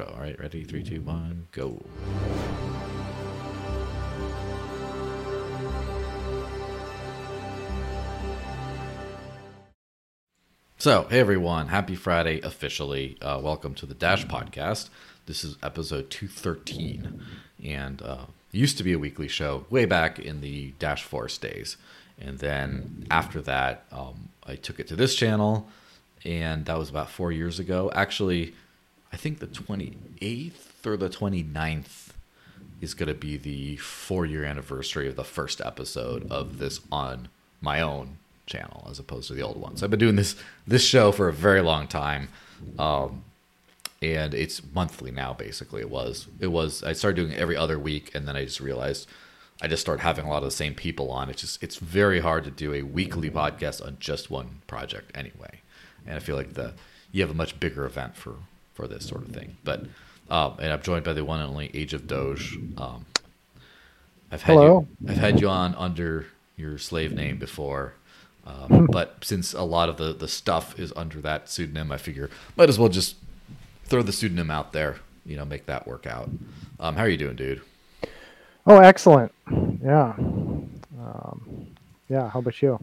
All right, ready? Three, two, one, go. So, hey everyone, happy Friday officially. Uh, welcome to the Dash Podcast. This is episode 213, and uh, used to be a weekly show way back in the Dash Force days. And then after that, um, I took it to this channel, and that was about four years ago. Actually, I think the 28th or the 29th is going to be the four year anniversary of the first episode of this on my own channel as opposed to the old ones. I've been doing this this show for a very long time. Um, and it's monthly now basically it was it was i started doing it every other week and then i just realized i just started having a lot of the same people on it's just it's very hard to do a weekly podcast on just one project anyway and i feel like the you have a much bigger event for for this sort of thing but um, and i'm joined by the one and only AgeOfDoge um, i've had Hello. you i've had you on under your slave name before um, but since a lot of the, the stuff is under that pseudonym, I figure might as well just throw the pseudonym out there. You know, make that work out. Um, how are you doing, dude? Oh, excellent. Yeah. Um, yeah. How about you?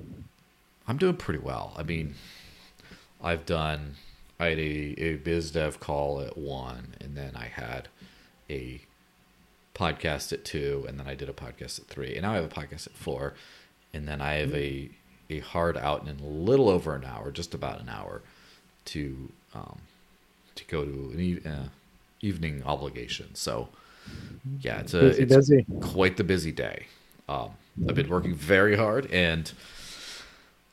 I'm doing pretty well. I mean, I've done. I had a, a biz dev call at one, and then I had a podcast at two, and then I did a podcast at three, and now I have a podcast at four, and then I have a a hard out in a little over an hour, just about an hour, to um, to go to an e- uh, evening obligation. So yeah, it's a Busy, it's busy. quite the busy day. Um, I've been working very hard, and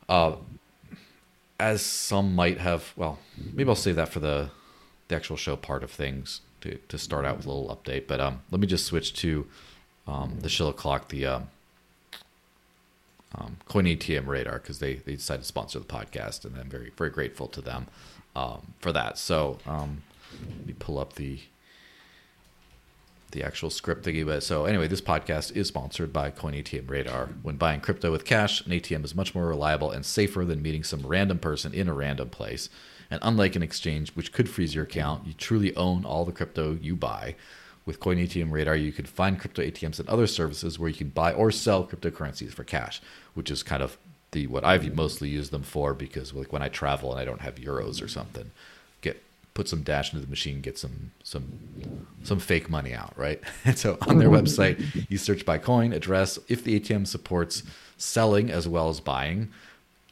uh, as some might have, well, maybe I'll save that for the the actual show part of things to to start out with a little update. But um, let me just switch to um, the shill o'clock, the um, um, Coin ATM Radar because they they decided to sponsor the podcast, and I'm very very grateful to them um, for that. So um, let me pull up the the actual script thingy. But so anyway, this podcast is sponsored by Coin ATM Radar. When buying crypto with cash, an ATM is much more reliable and safer than meeting some random person in a random place. And unlike an exchange, which could freeze your account, you truly own all the crypto you buy. With Coin ATM Radar, you can find crypto ATMs and other services where you can buy or sell cryptocurrencies for cash, which is kind of the what I've mostly used them for because like when I travel and I don't have euros or something, put some dash into the machine, get some some some fake money out, right? And so on their mm-hmm. website, you search by coin address if the ATM supports selling as well as buying,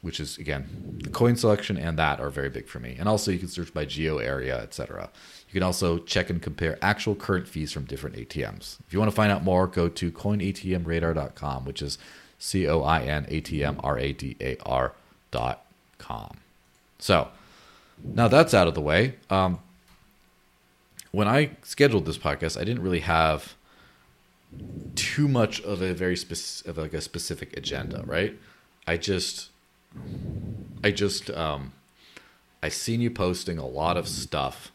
which is again the coin selection and that are very big for me. And also you can search by geo area, etc. You can also check and compare actual current fees from different ATMs. If you want to find out more, go to coinatmradar.com, which is C O I N A T M R A D A R dot com. So now that's out of the way. Um, when I scheduled this podcast, I didn't really have too much of a very specific, of like a specific agenda, right? I just, I just, um, I seen you posting a lot of stuff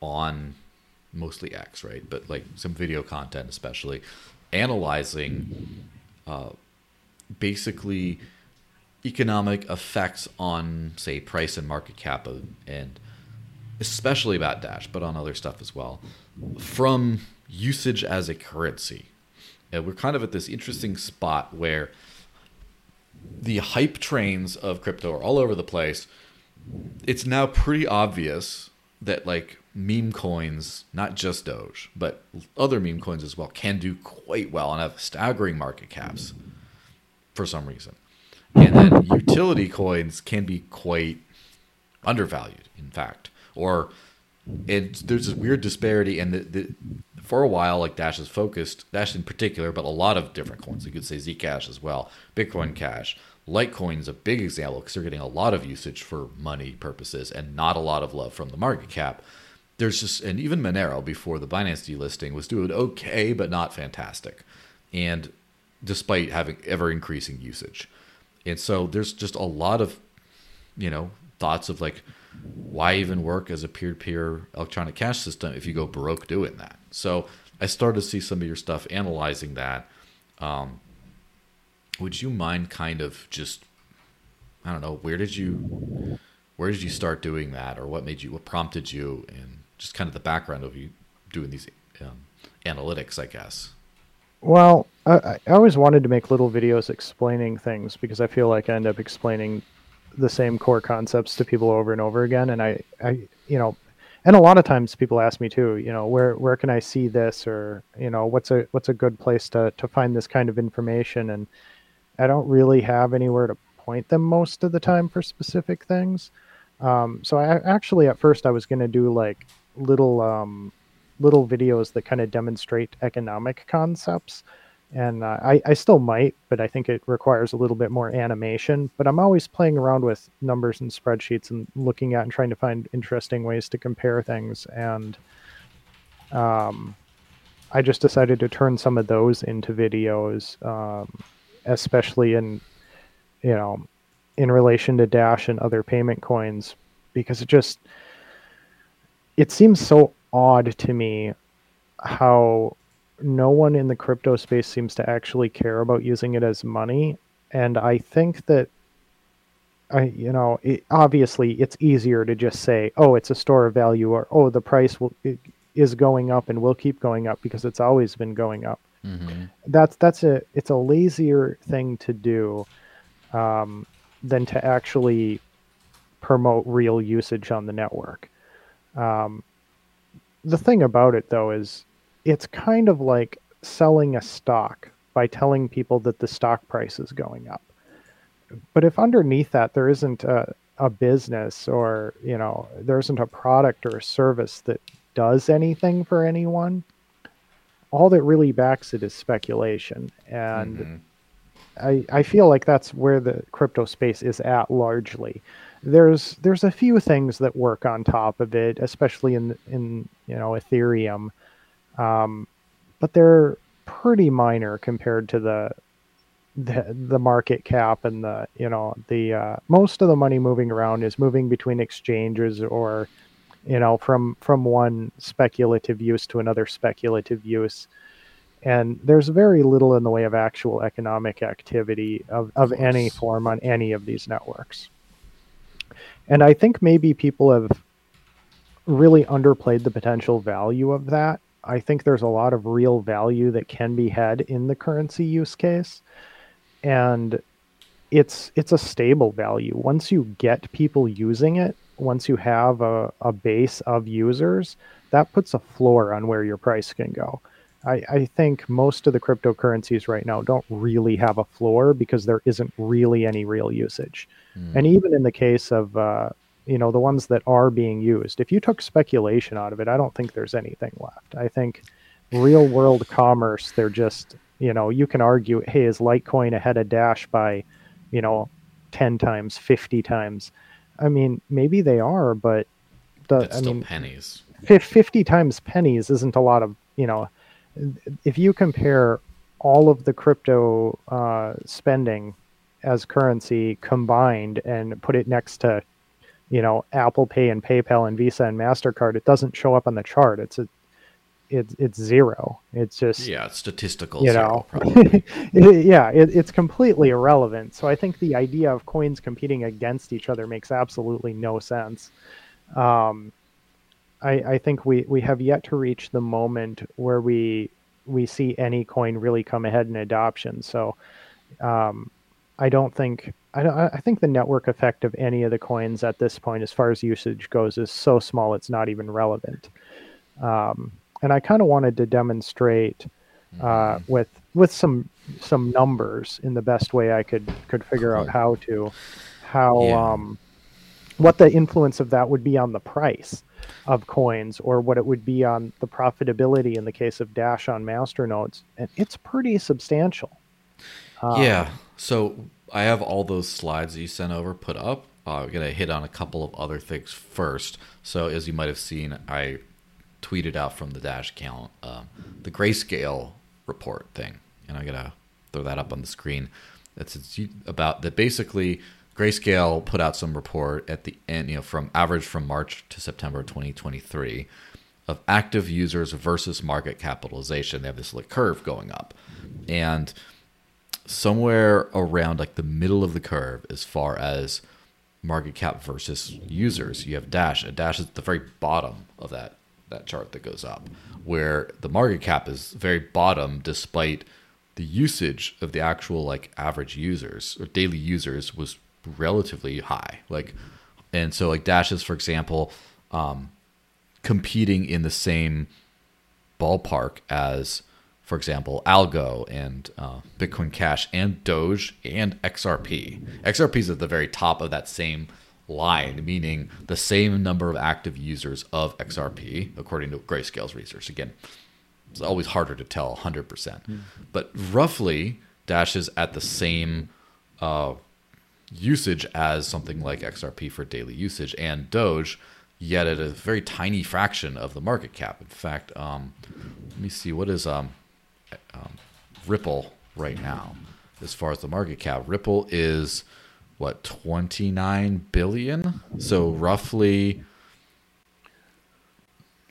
on mostly X, right? But like some video content, especially analyzing, uh, basically economic effects on say price and market cap of, and especially about dash but on other stuff as well from usage as a currency. And we're kind of at this interesting spot where the hype trains of crypto are all over the place. It's now pretty obvious that like meme coins not just doge but other meme coins as well can do quite well and have staggering market caps for some reason and then utility coins can be quite undervalued in fact. Or it, there's this weird disparity and the, the for a while like dash is focused dash in particular but a lot of different coins. You could say zcash as well bitcoin cash. Litecoin is a big example because they're getting a lot of usage for money purposes and not a lot of love from the market cap. There's just and even monero before the binance delisting was doing okay but not fantastic. And despite having ever increasing usage and so there's just a lot of, you know, thoughts of like, why even work as a peer to peer electronic cash system if you go broke doing that? So I started to see some of your stuff analyzing that. Um, would you mind kind of just, I don't know, where did you, where did you start doing that, or what made you, what prompted you, and just kind of the background of you doing these um, analytics, I guess. Well, I, I always wanted to make little videos explaining things because I feel like I end up explaining the same core concepts to people over and over again. And I, I, you know, and a lot of times people ask me too, you know, where where can I see this, or you know, what's a what's a good place to to find this kind of information? And I don't really have anywhere to point them most of the time for specific things. Um, so I actually at first I was going to do like little um, little videos that kind of demonstrate economic concepts. And uh, I, I still might but i think it requires a little bit more animation. But i'm always playing around with numbers and spreadsheets and looking at and trying to find interesting ways to compare things. And um, i just decided to turn some of those into videos um, especially in you know in relation to dash and other payment coins because it just it seems so odd to me how no one in the crypto space seems to actually care about using it as money. And i think that i you know it, obviously it's easier to just say oh it's a store of value or oh the price will is going up and will keep going up because it's always been going up. Mm-hmm. that's that's a it's a lazier thing to do um, than to actually promote real usage on the network. Um, the thing about it though is it's kind of like selling a stock by telling people that the stock price is going up. But if underneath that there isn't a, a business or, you know, there isn't a product or a service that does anything for anyone, all that really backs it is speculation. And mm-hmm. I, I feel like that's where the crypto space is at largely. There's there's a few things that work on top of it, especially in in you know Ethereum. Um, but they're pretty minor compared to the the the market cap and the you know the uh, most of the money moving around is moving between exchanges or you know from from one speculative use to another speculative use. And there's very little in the way of actual economic activity of, of any form on any of these networks and i think maybe people have really underplayed the potential value of that I think there's a lot of real value that can be had in the currency use case. And it's it's a stable value. Once you get people using it, once you have a, a base of users, that puts a floor on where your price can go. I, I think most of the cryptocurrencies right now don't really have a floor because there isn't really any real usage. Mm. And even in the case of uh, you know the ones that are being used if you took speculation out of it i don't think there's anything left. I think real world commerce they're just you know you can argue hey is litecoin ahead of dash by you know 10 times 50 times? I mean maybe they are but the That's i mean pennies. 50 times pennies isn't a lot of you know if you compare all of the crypto uh, spending as currency combined and put it next to you know Apple Pay and PayPal and Visa and Mastercard, it doesn't show up on the chart. It's a it's it's zero. It's just yeah, it's statistical. You know, it, yeah, it, it's completely irrelevant. So I think the idea of coins competing against each other makes absolutely no sense. Um, I, I think we we have yet to reach the moment where we we see any coin really come ahead in adoption. So um, I don't think I, I think the network effect of any of the coins at this point, as far as usage goes, is so small it's not even relevant. Um, and I kind of wanted to demonstrate uh, mm-hmm. with with some some numbers in the best way I could could figure out how to how yeah. um, what the influence of that would be on the price of coins or what it would be on the profitability in the case of Dash on masternodes, and it's pretty substantial. Um, yeah. So I have all those slides that you sent over put up. Uh, I'm gonna hit on a couple of other things first. So as you might have seen, I tweeted out from the Dash account uh, the grayscale report thing, and I'm gonna throw that up on the screen. That's about that. Basically, grayscale put out some report at the end, you know, from average from March to September 2023 of active users versus market capitalization. They have this like curve going up, and somewhere around like the middle of the curve as far as market cap versus users. You have Dash. A Dash is at the very bottom of that that chart that goes up, where the market cap is very bottom despite the usage of the actual like average users or daily users was relatively high. Like, and so like Dash is for example, um, competing in the same ballpark as, for example, Algo and uh, Bitcoin Cash and Doge and XRP. XRP is at the very top of that same line, meaning the same number of active users of XRP, according to Grayscale's research. Again, it's always harder to tell 100%. Mm. But roughly, Dash is at the same uh, usage as something like XRP for daily usage and Doge, yet at a very tiny fraction of the market cap. In fact, um, let me see, what is um, um, Ripple right now as far as the market cap? Ripple is what 29 billion so roughly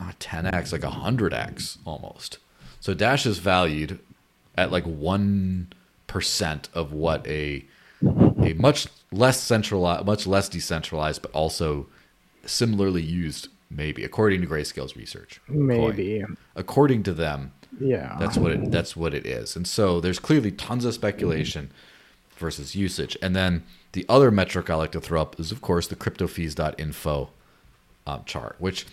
not 10x like 100x almost so dash is valued at like 1% of what a a much less centralized much less decentralized but also similarly used maybe according to grayscale's research maybe coin. according to them yeah that's what it that's what it is and so there's clearly tons of speculation versus usage and then the other metric I like to throw up is, of course, the cryptofees.info um, chart, which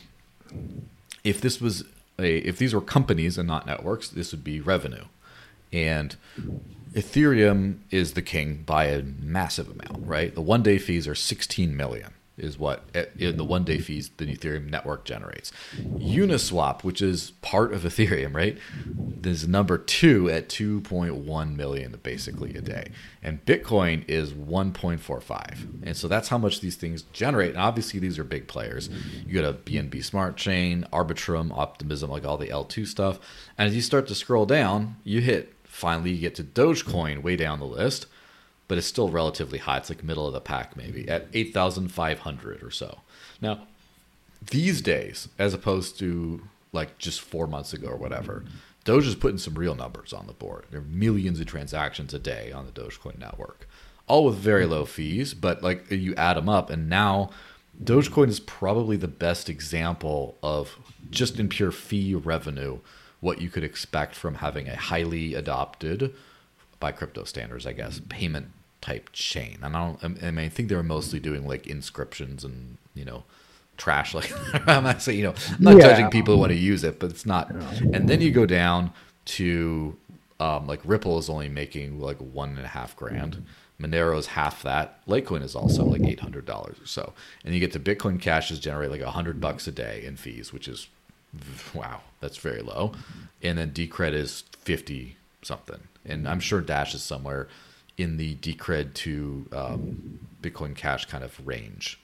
if this was a, if these were companies and not networks, this would be revenue. And Ethereum is the king by a massive amount, right? The one day fees are 16 million is what in the one day fees the Ethereum network generates. Uniswap, which is part of Ethereum, right, is number two at 2.1 million basically a day, and Bitcoin is 1.45, and so that's how much these things generate. And obviously, these are big players. You got a BNB Smart Chain, Arbitrum, Optimism, like all the L2 stuff, and as you start to scroll down, you hit finally you get to Dogecoin way down the list but it's still relatively high. It's like middle of the pack, maybe at 8,500 or so. Now, these days, as opposed to like just four months ago or whatever, Doge is putting some real numbers on the board. There are millions of transactions a day on the Dogecoin network, all with very low fees, but like you add them up, and now Dogecoin is probably the best example of just in pure fee revenue what you could expect from having a highly adopted by crypto standards, I guess, payment type chain. And I don't. I mean, I think they were mostly doing like inscriptions and you know trash. Like I'm not saying you know I'm not yeah. judging people who want to use it, but it's not. And then you go down to um, like Ripple is only making like one and a half grand. Monero is half that. Litecoin is also like eight hundred dollars or so, and you get to Bitcoin Cash's generate like a hundred bucks a day in fees, which is wow, that's very low. And then Decred is fifty something, and I'm sure Dash is somewhere in the Decred to um, Bitcoin Cash kind of range.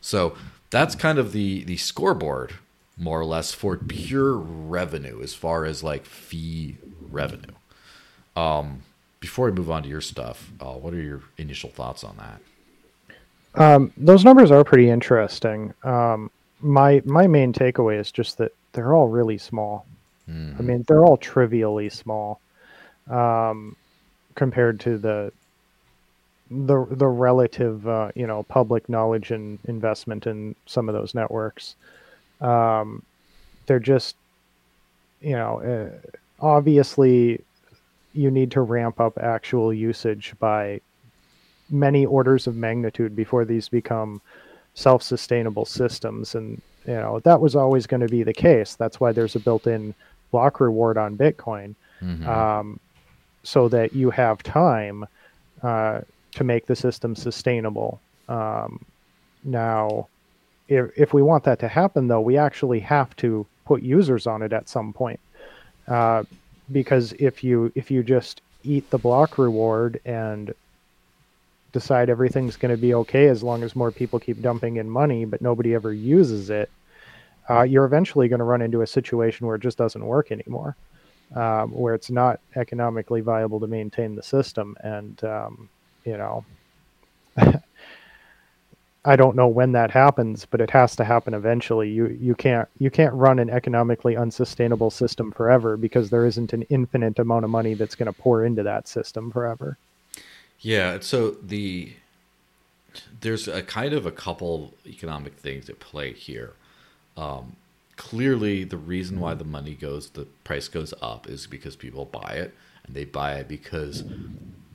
So that's kind of the the scoreboard more or less for pure revenue as far as like fee revenue. Um, before we move on to your stuff, uh, what are your initial thoughts on that? Um, those numbers are pretty interesting. Um, my my main takeaway is just that they're all really small. Mm-hmm. I mean, they're all trivially small. Um, compared to the the the relative uh, you know public knowledge and investment in some of those networks. Um, they're just you know uh, obviously you need to ramp up actual usage by many orders of magnitude before these become self-sustainable systems and you know that was always going to be the case that's why there's a built-in block reward on bitcoin mm-hmm. um, so that you have time uh, to make the system sustainable. Um, now, if, if we want that to happen, though, we actually have to put users on it at some point. Uh, because if you if you just eat the block reward and decide everything's going to be okay as long as more people keep dumping in money, but nobody ever uses it, uh, you're eventually going to run into a situation where it just doesn't work anymore um, where it's not economically viable to maintain the system. And, um, you know, I don't know when that happens, but it has to happen eventually. You you can't you can't run an economically unsustainable system forever because there isn't an infinite amount of money that's going to pour into that system forever. Yeah, so the there's a kind of a couple economic things at play here. Um, clearly the reason why the money goes, the price goes up is because people buy it, and they buy it because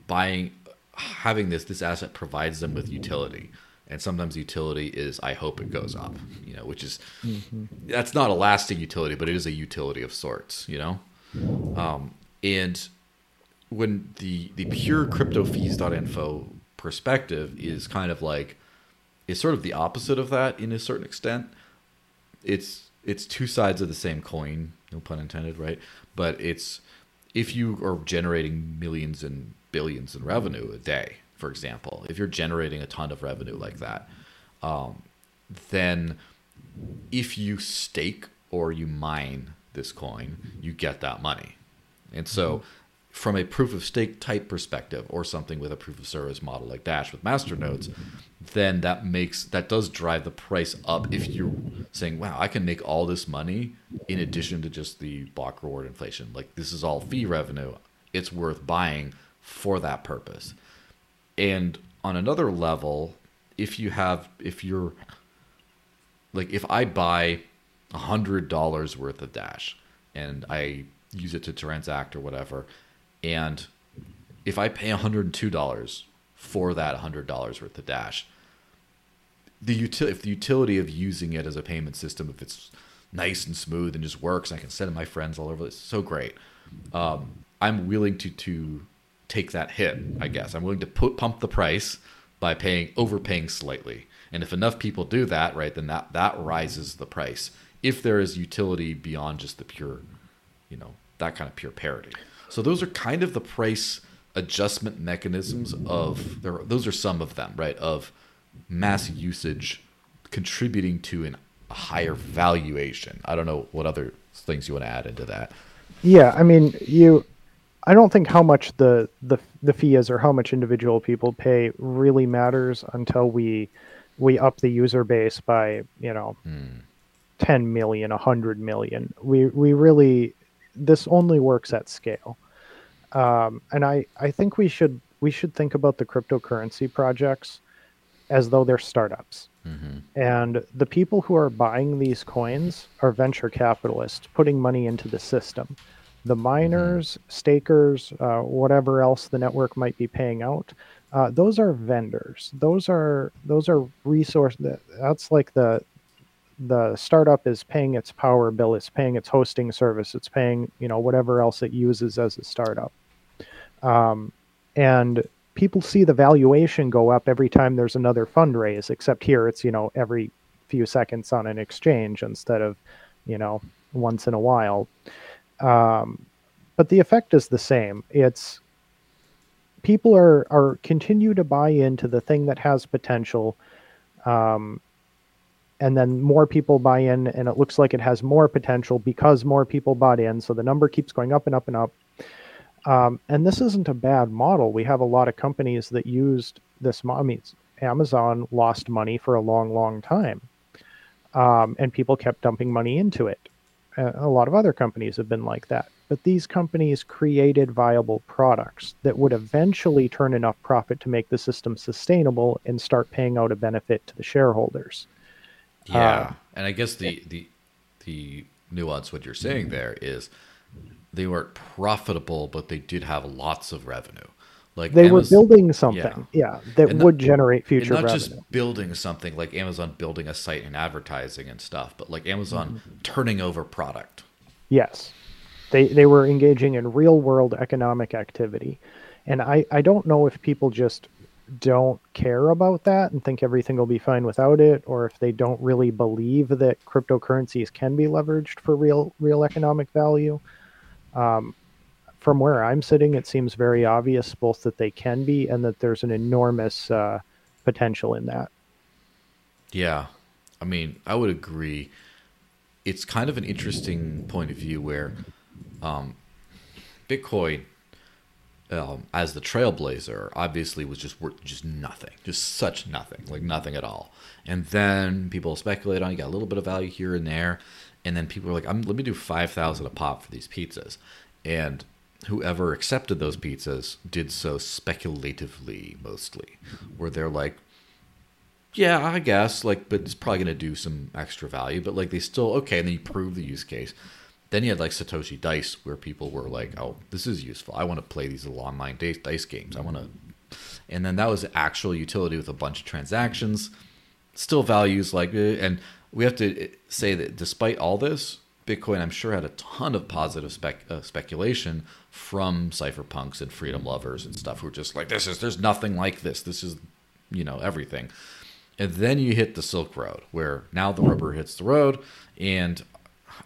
buying, having this this asset provides them with utility, and sometimes utility is I hope it goes up, you know, which is mm-hmm. that's not a lasting utility, but it is a utility of sorts, you know, um, and when the the pure crypto fees.info perspective is kind of like is sort of the opposite of that in a certain extent. It's it's two sides of the same coin, no pun intended, right? But it's if you are generating millions and billions in revenue a day, for example, if you're generating a ton of revenue like that, um, then if you stake or you mine this coin, you get that money. And so mm-hmm from a proof of stake type perspective or something with a proof of service model like Dash with masternodes, then that makes that does drive the price up if you're saying, wow, I can make all this money in addition to just the block reward inflation. Like this is all fee revenue. It's worth buying for that purpose. And on another level, if you have if you're like if I buy a hundred dollars worth of Dash and I use it to transact or whatever, and if I pay $102 for that $100 worth of Dash, the util- if the utility of using it as a payment system, if it's nice and smooth and just works, and I can send my friends all over. It's so great. Um, I'm willing to to take that hit. I guess I'm willing to put pump the price by paying overpaying slightly. And if enough people do that, right, then that that rises the price. If there is utility beyond just the pure, you know, that kind of pure parity. So those are kind of the price adjustment mechanisms of there. Those are some of them, right? Of mass usage contributing to an, a higher valuation. I don't know what other things you want to add into that. Yeah, I mean, you. I don't think how much the the the fee is or how much individual people pay really matters until we we up the user base by you know. Hmm. 10 million 100 million we we really this only works at scale. Um, and I, I think we should we should think about the cryptocurrency projects as though they're startups. Mm-hmm. And the people who are buying these coins are venture capitalists putting money into the system. The miners, mm-hmm. stakers, uh, whatever else the network might be paying out, uh, those are vendors. Those are those are resource. That's like the the startup is paying its power bill, it's paying its hosting service, it's paying you know whatever else it uses as a startup, um, and people see the valuation go up every time there's another fundraise. Except here, it's you know every few seconds on an exchange instead of you know once in a while. Um, but the effect is the same. It's people are are continue to buy into the thing that has potential. Um, and then more people buy in and it looks like it has more potential because more people bought in so the number keeps going up and up and up um, and this isn't a bad model. We have a lot of companies that used this I mean, amazon lost money for a long long time um, and people kept dumping money into it. A lot of other companies have been like that. But these companies created viable products that would eventually turn enough profit to make the system sustainable and start paying out a benefit to the shareholders. Yeah, uh, and I guess the the the nuance what you're saying there is they weren't profitable, but they did have lots of revenue. Like they Amazon, were building something, yeah, yeah that would generate future not revenue. just building something like Amazon building a site and advertising and stuff, but like Amazon mm-hmm. turning over product. Yes, they they were engaging in real world economic activity, and I I don't know if people just don't care about that and think everything will be fine without it, or if they don't really believe that cryptocurrencies can be leveraged for real real economic value. Um, from where I'm sitting, it seems very obvious both that they can be and that there's an enormous uh, potential in that. Yeah, I mean, I would agree. It's kind of an interesting point of view where um, Bitcoin um, as the trailblazer obviously was just worth just nothing, just such nothing, like nothing at all. And then people speculate on, you got a little bit of value here and there, and then people are like, let me do five thousand a pop for these pizzas, and whoever accepted those pizzas did so speculatively mostly, where they're like, Yeah, I guess. Like, but it's probably to do some extra value. But like, they still okay, and then you prove the use case. Then you had like Satoshi Dice, where people were like, "Oh, this is useful. I want to play these little online dice games. I want to." And then that was actual utility with a bunch of transactions. Still values like, eh, and we have to say that despite all this, Bitcoin, I'm sure, had a ton of positive spec, uh, speculation from cypherpunks and freedom lovers and stuff who were just like, "This is there's nothing like this. This is, you know, everything." And then you hit the Silk Road, where now the rubber hits the road, and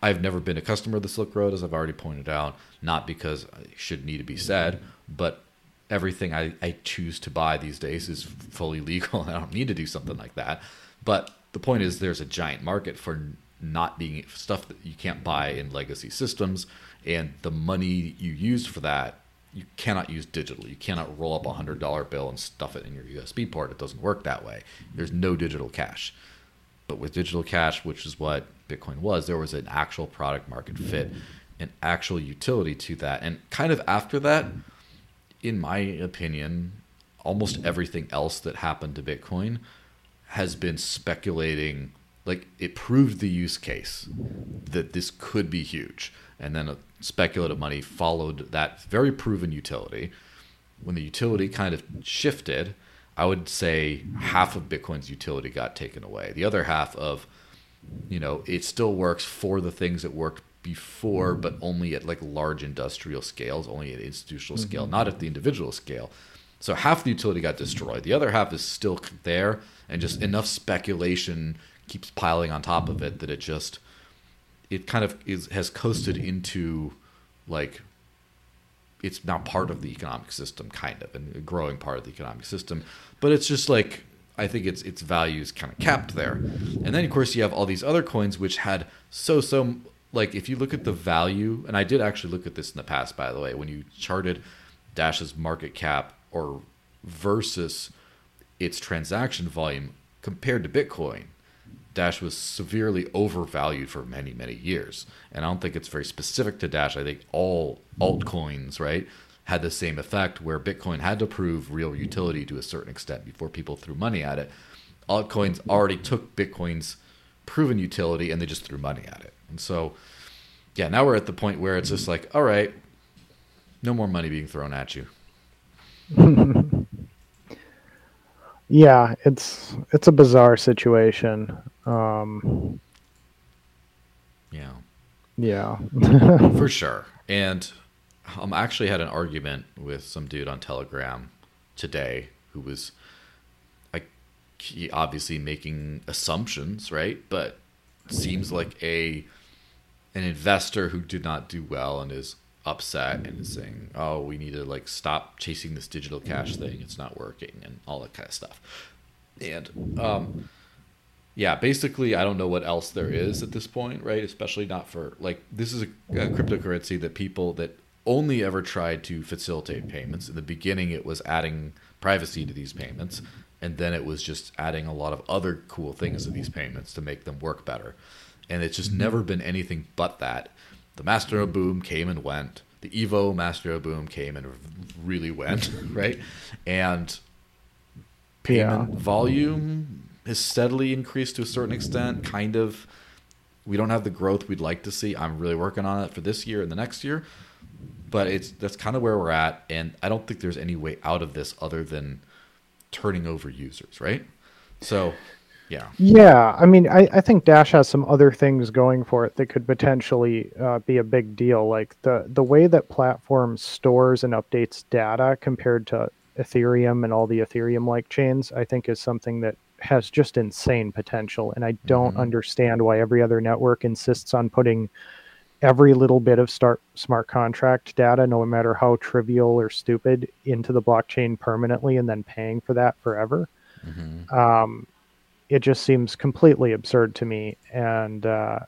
I've never been a customer of the Silk Road, as I've already pointed out, not because it should need to be said, but everything I, I choose to buy these days is fully legal. I don't need to do something like that. But the point is, there's a giant market for not being stuff that you can't buy in legacy systems, and the money you use for that you cannot use digital. You cannot roll up a hundred dollar bill and stuff it in your USB port. It doesn't work that way. There's no digital cash. But with digital cash, which is what Bitcoin was, there was an actual product market fit, an actual utility to that. And kind of after that, in my opinion, almost everything else that happened to Bitcoin has been speculating like it proved the use case that this could be huge. And then a speculative money followed that very proven utility. When the utility kind of shifted i would say half of bitcoin's utility got taken away. The other half of you know it still works for the things that worked before but only at like large industrial scales only at institutional mm-hmm. scale not at the individual scale. So half the utility got destroyed. The other half is still there and just enough speculation keeps piling on top of it that it just it kind of is has coasted into like it's now part of the economic system kind of and a growing part of the economic system. But it's just like i think its its values kind of capped there. And then of course you have all these other coins which had so so like if you look at the value and i did actually look at this in the past by the way when you charted dash's market cap or versus its transaction volume compared to bitcoin Dash was severely overvalued for many, many years. And I don't think it's very specific to Dash. I think all altcoins, right, had the same effect where Bitcoin had to prove real utility to a certain extent before people threw money at it. Altcoins already took Bitcoin's proven utility and they just threw money at it. And so, yeah, now we're at the point where it's just like, all right, no more money being thrown at you. yeah, it's it's a bizarre situation. Um, yeah. Yeah. For sure. And um, I actually had an argument with some dude on Telegram today who was like obviously making assumptions, right? But seems like a an investor who did not do well and is upset and saying, "Oh, we need to like stop chasing this digital cash thing. It's not working," and all that kind of stuff. And um, yeah, basically, I don't know what else there is at this point, right? Especially not for like this is a, a cryptocurrency that people that only ever tried to facilitate payments. In the beginning, it was adding privacy to these payments, and then it was just adding a lot of other cool things to these payments to make them work better. And it's just never been anything but that. The Masternode boom came and went. The Evo Masternode boom came and really went, right? And payment yeah. volume has steadily increased to a certain extent. Kind of, we don't have the growth we'd like to see. I'm really working on it for this year and the next year, but it's that's kind of where we're at. And I don't think there's any way out of this other than turning over users, right? So, yeah. Yeah, I mean, I, I think Dash has some other things going for it that could potentially uh, be a big deal. Like the the way that platform stores and updates data compared to Ethereum and all the Ethereum like chains, I think is something that has just insane potential. And I don't mm-hmm. understand why every other network insists on putting every little bit of start smart contract data, no matter how trivial or stupid, into the blockchain permanently and then paying for that forever. Mm-hmm. Um, it just seems completely absurd to me. And uh,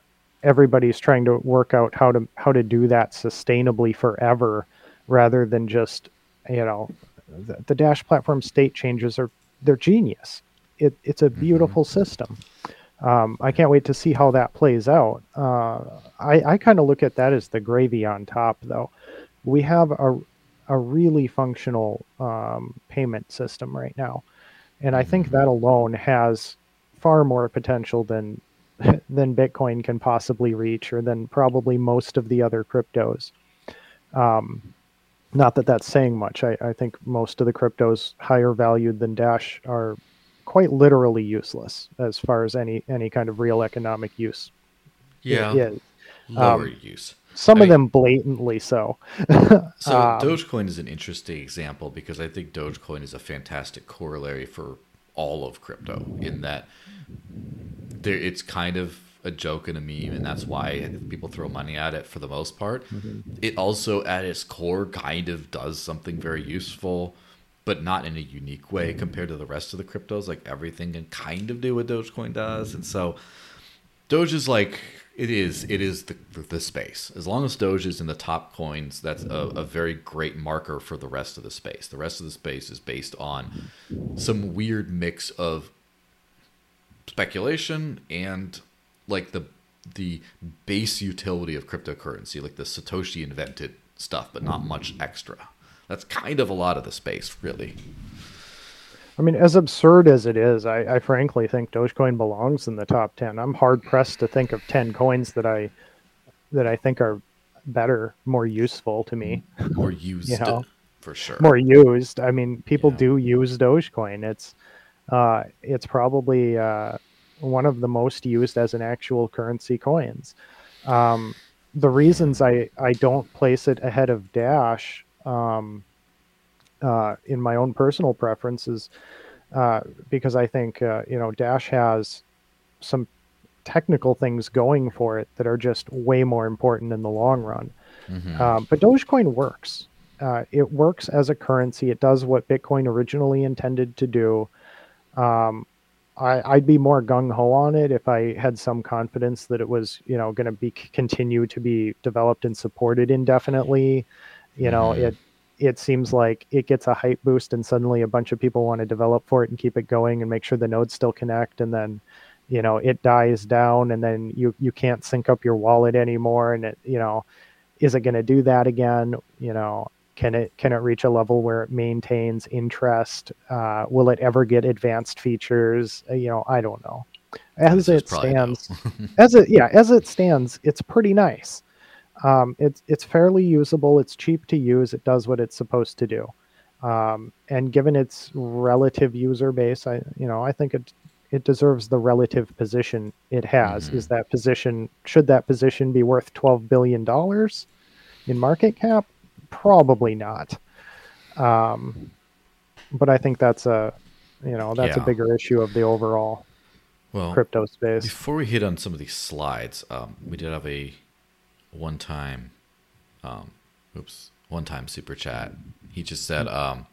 everybody's trying to work out how to how to do that sustainably forever, rather than just you know the, the Dash platform state changes are they're genius it, it's a mm-hmm. beautiful mm-hmm. system. Um, I can't wait to see how that plays out. Uh, I, I kind of look at that as the gravy on top, though. We have a, a really functional um, payment system right now. and I think that alone has far more potential than than Bitcoin can possibly reach, or than probably most of the other cryptos. Um, not that that's saying much. I, I think most of the cryptos higher valued than Dash are quite literally useless as far as any any kind of real economic use. Yeah, is. lower Um, use. Some I of mean- them blatantly so. So Um, Dogecoin is an interesting example because I think Dogecoin is a fantastic corollary for all of crypto in that there it's kind of a joke and a meme and that's why people throw money at it for the most part. Mm-hmm. It also at its core kind of does something very useful but not in a unique way compared to the rest of the cryptos like everything can kind of do what Dogecoin does and so Doge is like it is it is the, the space. As long as Doge is in the top coins, that's a, a very great marker for the rest of the space. The rest of the space is based on some weird mix of speculation and like the the base utility of cryptocurrency, like the Satoshi invented stuff, but not much extra. That's kind of a lot of the space, really. I mean, as absurd as it is, I, I frankly think Dogecoin belongs in the top ten. I'm hard pressed to think of ten coins that I that I think are better, more useful to me, More used You know, for sure. more used. I mean, people Yeah. do use Dogecoin. It's uh, it's probably uh, one of the most used as an actual currency coins. Um, the reasons I, I don't place it ahead of Dash um, uh, in my own personal preferences uh, because I think uh, you know Dash has some technical things going for it that are just way more important in the long run. Mhm. Um, but Dogecoin works. Uh, it works as a currency. It does what Bitcoin originally intended to do. Um, I, I'd be more gung ho on it if I had some confidence that it was, you know, going to be continue to be developed and supported indefinitely. You know, Mhm. it it seems like it gets a hype boost, and suddenly a bunch of people want to develop for it and keep it going and make sure the nodes still connect, and then you know it dies down, and then you you can't sync up your wallet anymore, and it you know is it going to do that again? You know can it can it reach a level where it maintains interest? Uh, will it ever get advanced features? Uh, you know i don't know. As it stands as it yeah as it stands it's pretty nice um, it's it's fairly usable. It's cheap to use. It does what it's supposed to do. Um, and given its relative user base i you know i think it it deserves the relative position it has. Mhm. is that position should that position be worth 12 billion dollars in market cap? Probably not. Um, but i think that's a you know that's Yeah. a bigger issue of the overall well, crypto space. Before we hit on some of these slides, um, we did have a one-time, um, oops, one-time super chat. He just said, um,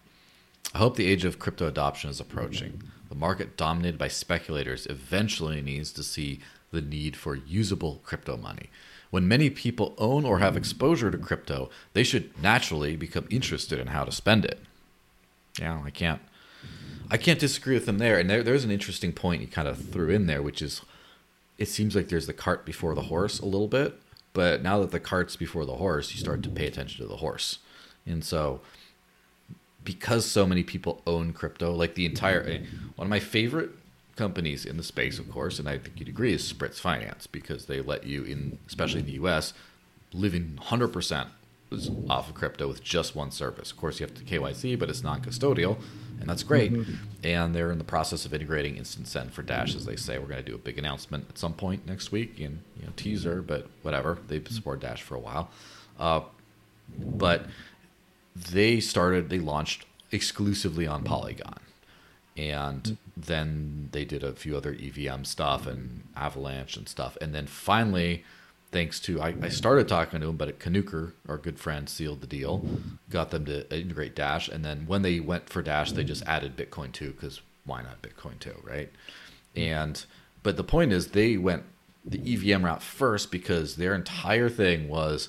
"I hope the age of crypto adoption is approaching. The market, dominated by speculators, eventually needs to see the need for usable crypto money. When many people own or have exposure to crypto, they should naturally become interested in how to spend it." Yeah, I can't. I can't disagree with him there. And there, there's an interesting point he kind of threw in there, which is it seems like there's the cart before the horse a little bit. But now that the cart's before the horse, you start to pay attention to the horse. And so, because so many people own crypto, like the entire eh, one of my favorite companies in the space, of course, and I think you'd agree, is Spritz Finance because they let you in, especially in the U.S., live in 100% off of crypto with just one service. Of course, you have to KYC, but it's non-custodial, and that's great. Mm-hmm. And they're in the process of integrating Instant Send for Dash, as they say. We're going to do a big announcement at some point next week, and you know, teaser, but whatever. They've mm-hmm. supported Dash for a while, uh, but they started. They launched exclusively on Polygon, and mm-hmm. then they did a few other EVM stuff and Avalanche and stuff, and then finally thanks to I, I started talking to him, but Kanuker, our good friend, sealed the deal, got them to integrate Dash, and then when they went for Dash, they just added Bitcoin too, because why not Bitcoin too, right? And but the point is, they went the EVM route first because their entire thing was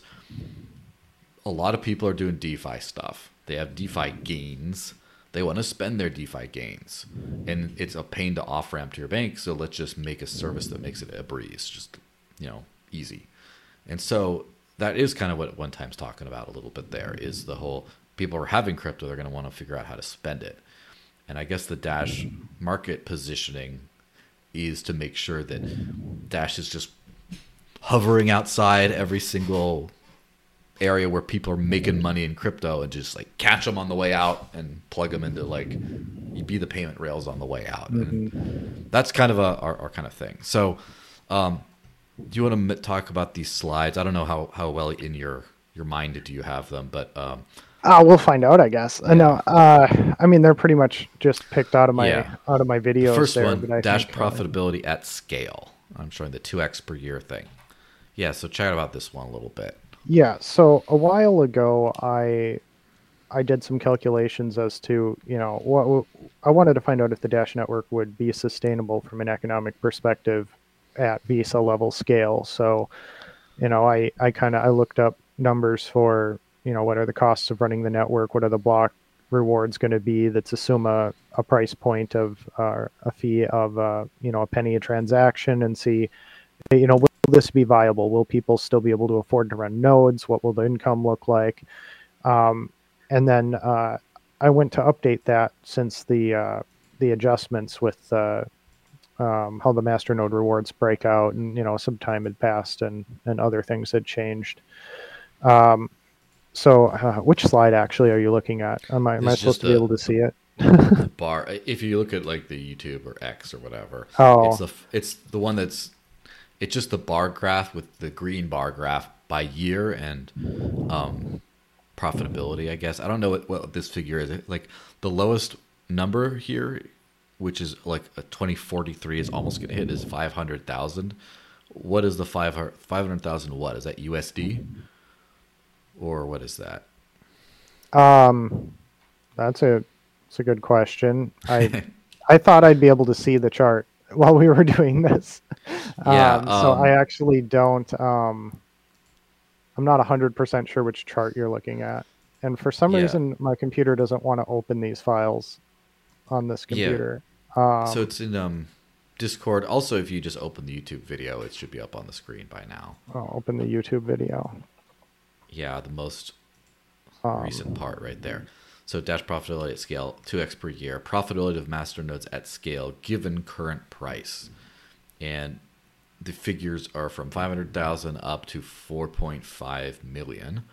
a lot of people are doing DeFi stuff. They have DeFi gains. They want to spend their DeFi gains, and it's a pain to off ramp to your bank. So let's just make a service that makes it a breeze, just you know, easy. And so that is kind of what one time's talking about a little bit. There is the whole people are having crypto; they're going to want to figure out how to spend it. and I guess the Dash market positioning is to make sure that Dash is just hovering outside every single area where people are making money in crypto and just like catch them on the way out and plug them into like you be the payment rails on the way out. And that's kind of a our, our kind of thing. So, um, do you want to talk about these slides? I don't know how how well in your your mind do you have them, but um, uh, we'll find out, I guess. Uh, no, uh, I mean they're pretty much just picked out of my Yeah. out of my videos. the first there, one but I dash think, uh, profitability at scale. I'm showing the two x per year thing. Yeah, so chat about this one a little bit. Yeah, so a while ago, I I did some calculations as to you know what I wanted to find out if the Dash network would be sustainable from an economic perspective at Visa level scale. So, you know, I I kind of I looked up numbers for you know what are the costs of running the network, what are the block rewards going to be that's assume a, a price point of uh, a fee of uh, you know a penny a transaction and see you know will this be viable? Will people still be able to afford to run nodes? What will the income look like? Um, and then uh, i went to update that since the uh, the adjustments with uh, um, how the master node rewards break out and you know some time had passed and and other things had changed um, so uh, which slide actually are you looking at am i, am I supposed to be able to see it The bar. If you look at like the YouTube or X or whatever, Oh. it's the it's the one that's it's just the bar graph with the green bar graph by year and um, profitability. I guess I don't know what, what this figure is. Like the lowest number here, which is like a twenty forty three, is almost gonna hit is five hundred thousand. What is the five hundred thousand? What is that USD? Or what is that? Um, that's a that's a good question. I I thought I'd be able to see the chart while we were doing this. Yeah, Um, so um, I actually don't. Um, I'm not hundred percent sure which chart you're looking at, and for some Yeah. reason my computer doesn't want to open these files on this Yeah. computer. Um, so it's in um, Discord. Also, if you just open the YouTube video, it should be up on the screen by now. I'll open the YouTube video. Yeah, the most Um, recent part right there. So dash profitability at scale, 2x per year. Profitability of master nodes at scale given current price. And the figures are from 500,000 up to 4.5 million.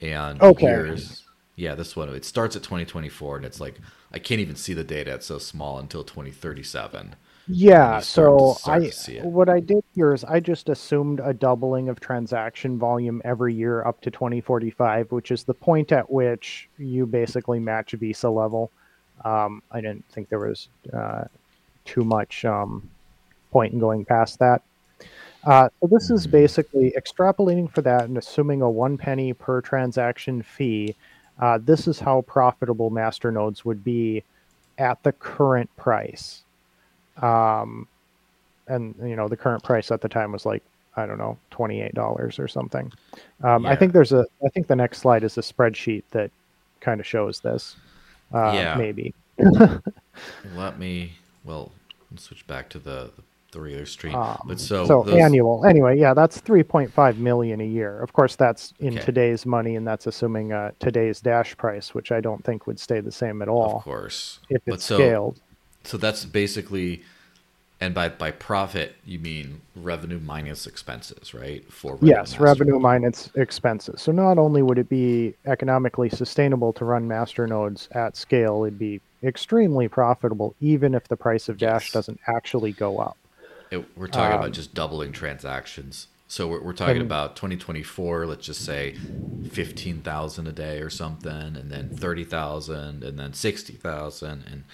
And Okay. here's yeah, this one it starts at 2024 and it's like I can't even see the data. It's so small until 2037. Yeah, you start to- so I see it. what I did here is I just assumed a doubling of transaction volume every year up to 2045, which is the point at which you basically match Visa level. Um, I didn't think there was uh, too much um, point in going past that. Uh, so this is basically extrapolating for that and assuming a one penny per transaction fee. Uh, this is how profitable master nodes would be at the current price um, and you know the current price at the time was like I don't know twenty eight dollars or something. Um, I think there's a I think the next slide is a spreadsheet that kind of shows this. Uh, Yeah. maybe. Let me well switch back to the the regular stream. Um, but so, so those- annual anyway yeah that's 3.5 million a year of course that's in Okay. today's money and that's assuming uh, today's dash price which i don't think would stay the same at all of course. if it's so- scaled So that's basically, and by by profit you mean revenue minus expenses, right? For Yes, master- revenue minus expenses. So not only would it be economically sustainable to run master nodes at scale, it'd be extremely profitable even if the price of Dash Yes. doesn't actually go up. It, we're talking Um, about just doubling transactions. So we're, we're talking And- about 2024. Let's just say 15,000 a day or something, and then 30,000, and then 60,000, and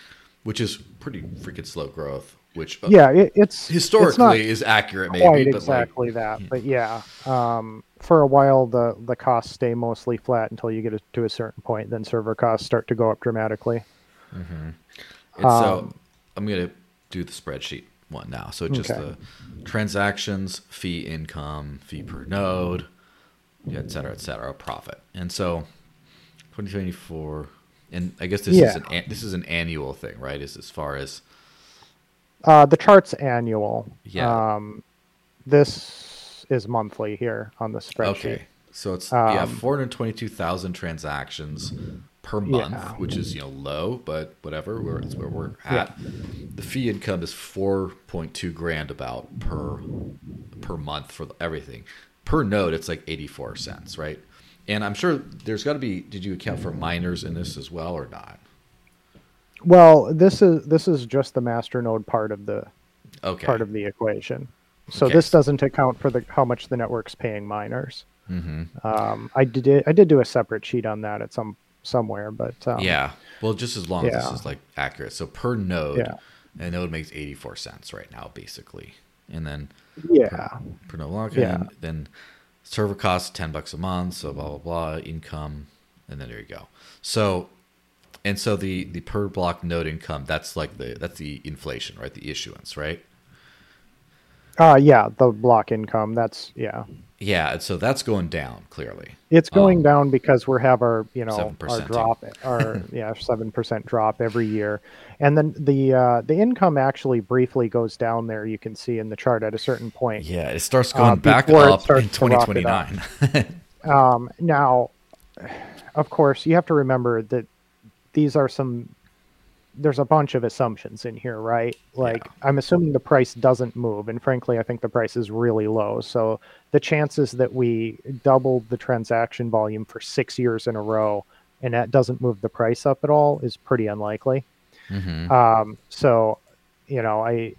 which is pretty freaking slow growth. Which uh, Yeah, it, it's historically it's is accurate, maybe, quite but exactly like, that, but yeah, um, for a while the the costs stay mostly flat until you get to a certain point. Then server costs start to go up dramatically. So Um, I'm gonna do the spreadsheet one now. So just Okay. the transactions, fee income, fee per node, et cetera, et cetera, profit. And so 2024, and I guess this is Yeah. an an this is an annual thing, right? Is as far as Uh, the chart's annual. Yeah. Um, this is monthly here on the spreadsheet. okay. So it's yeah, Um, 422,000 transactions per month, Yeah. which is you know low, but whatever. We're, that's where we're at. The fee income is four point two grand about per per month for everything. Per node, it's like eighty four cents, right? And I'm sure there's got to be. Did you account for miners in this as well or not? Well, this is this is just the master node part of the Okay. part of the equation. So Okay. this doesn't account for the how much the network's paying miners. hmm Um, I did I did do a separate sheet on that at some somewhere, but um, yeah. Well, just as long as this is like accurate. So per node, Yeah. a node makes eighty four cents right now, basically, and then yeah, per node login, Yeah. then server costs ten bucks a month, so blah blah blah, income, and then there you go. So, and so the the per block node income, that's like the that's the inflation, right? The issuance, right? uh, yeah, the block income. That's yeah, Yeah, so that's going down clearly. it's going Um, down because we have our you know our 7% drop our yeah seven percent drop every year, and then the uh, the income actually briefly goes down there. You can see in the chart at a certain point. Yeah, it starts Uh, going back up in twenty twenty nine. Um, now, of course, you have to remember that these are some. There's a bunch of assumptions in here, right? Like, I'm assuming the price doesn't move, and frankly, I think the price is really low. So the chances that we doubled the transaction volume for six years in a row and that doesn't move the price up at all is pretty unlikely. hmm Um, so, you know, I,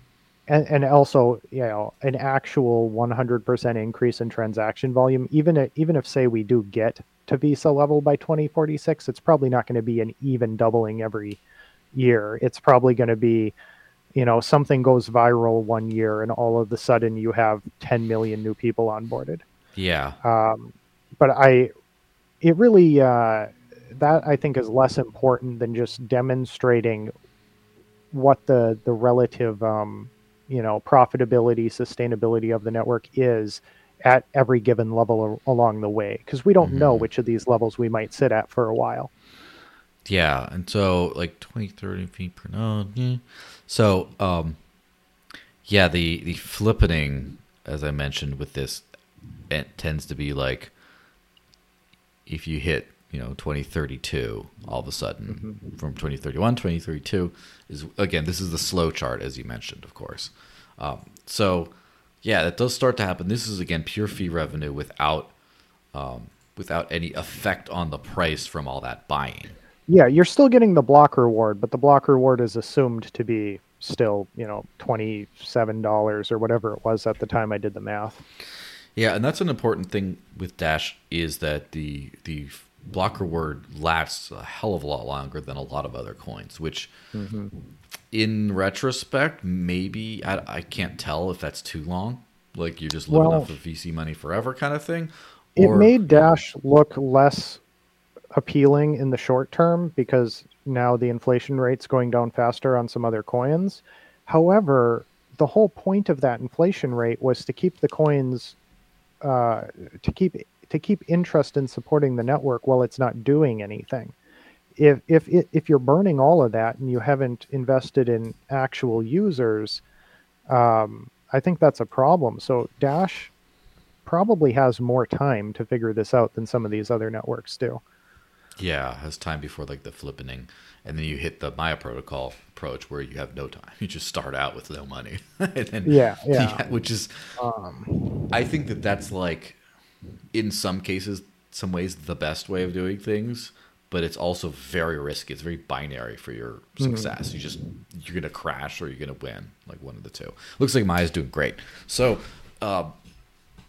and, and also, you know, an actual 100% increase in transaction volume, even if, even if say we do get to Visa level by 2046, it's probably not going to be an even doubling every year. It's probably going to be, you know, something goes viral one year and all of a sudden you have 10 million new people onboarded. Yeah. Um, but I, it really, uh, that I think is less important than just demonstrating what the the relative, um, you know, profitability, sustainability of the network is at every given level along the way, because we don't know Mhm. which of these levels we might sit at for a while. Yeah, and so like 20, 30 feet per node. Yeah. So, um, yeah, the the flippening, as I mentioned with this, it tends to be like if you hit you know 2032 all of a sudden from 2031 2032 is again this is the slow chart as you mentioned of course um, so yeah that does start to happen this is again pure fee revenue without um, without any effect on the price from all that buying Yeah, you're still getting the block reward, but the block reward is assumed to be still, you know, twenty seven dollars or whatever it was at the time I did the math. Yeah, and that's an important thing with Dash is that the the block reward lasts a hell of a lot longer than a lot of other coins, which mm-hmm. in retrospect, maybe I, I can't tell if that's too long. Like you're just living Well- off of VC money forever kind of thing. It Or- made Dash look less appealing in the short term because now the inflation rate's going down faster on some other coins. However, the whole point of that inflation rate was to keep the coins uh, to keep to keep interest in supporting the network while it's not doing anything. If if if you're burning all of that and you haven't invested in actual users, um, I think that's a problem. So Dash probably has more time to figure this out than some of these other networks do. Yeah, has time before like the flippening, and then you hit the Maya protocol approach where you have no time. You just start out with no money, and then Yeah, yeah. which is Um, I think that that's like, in some cases, some ways the best way of doing things, but it's also very risky. It's very binary for your success. You just you're gonna crash or you're gonna win, like one of the two. Looks like Maya's doing great. So, uh,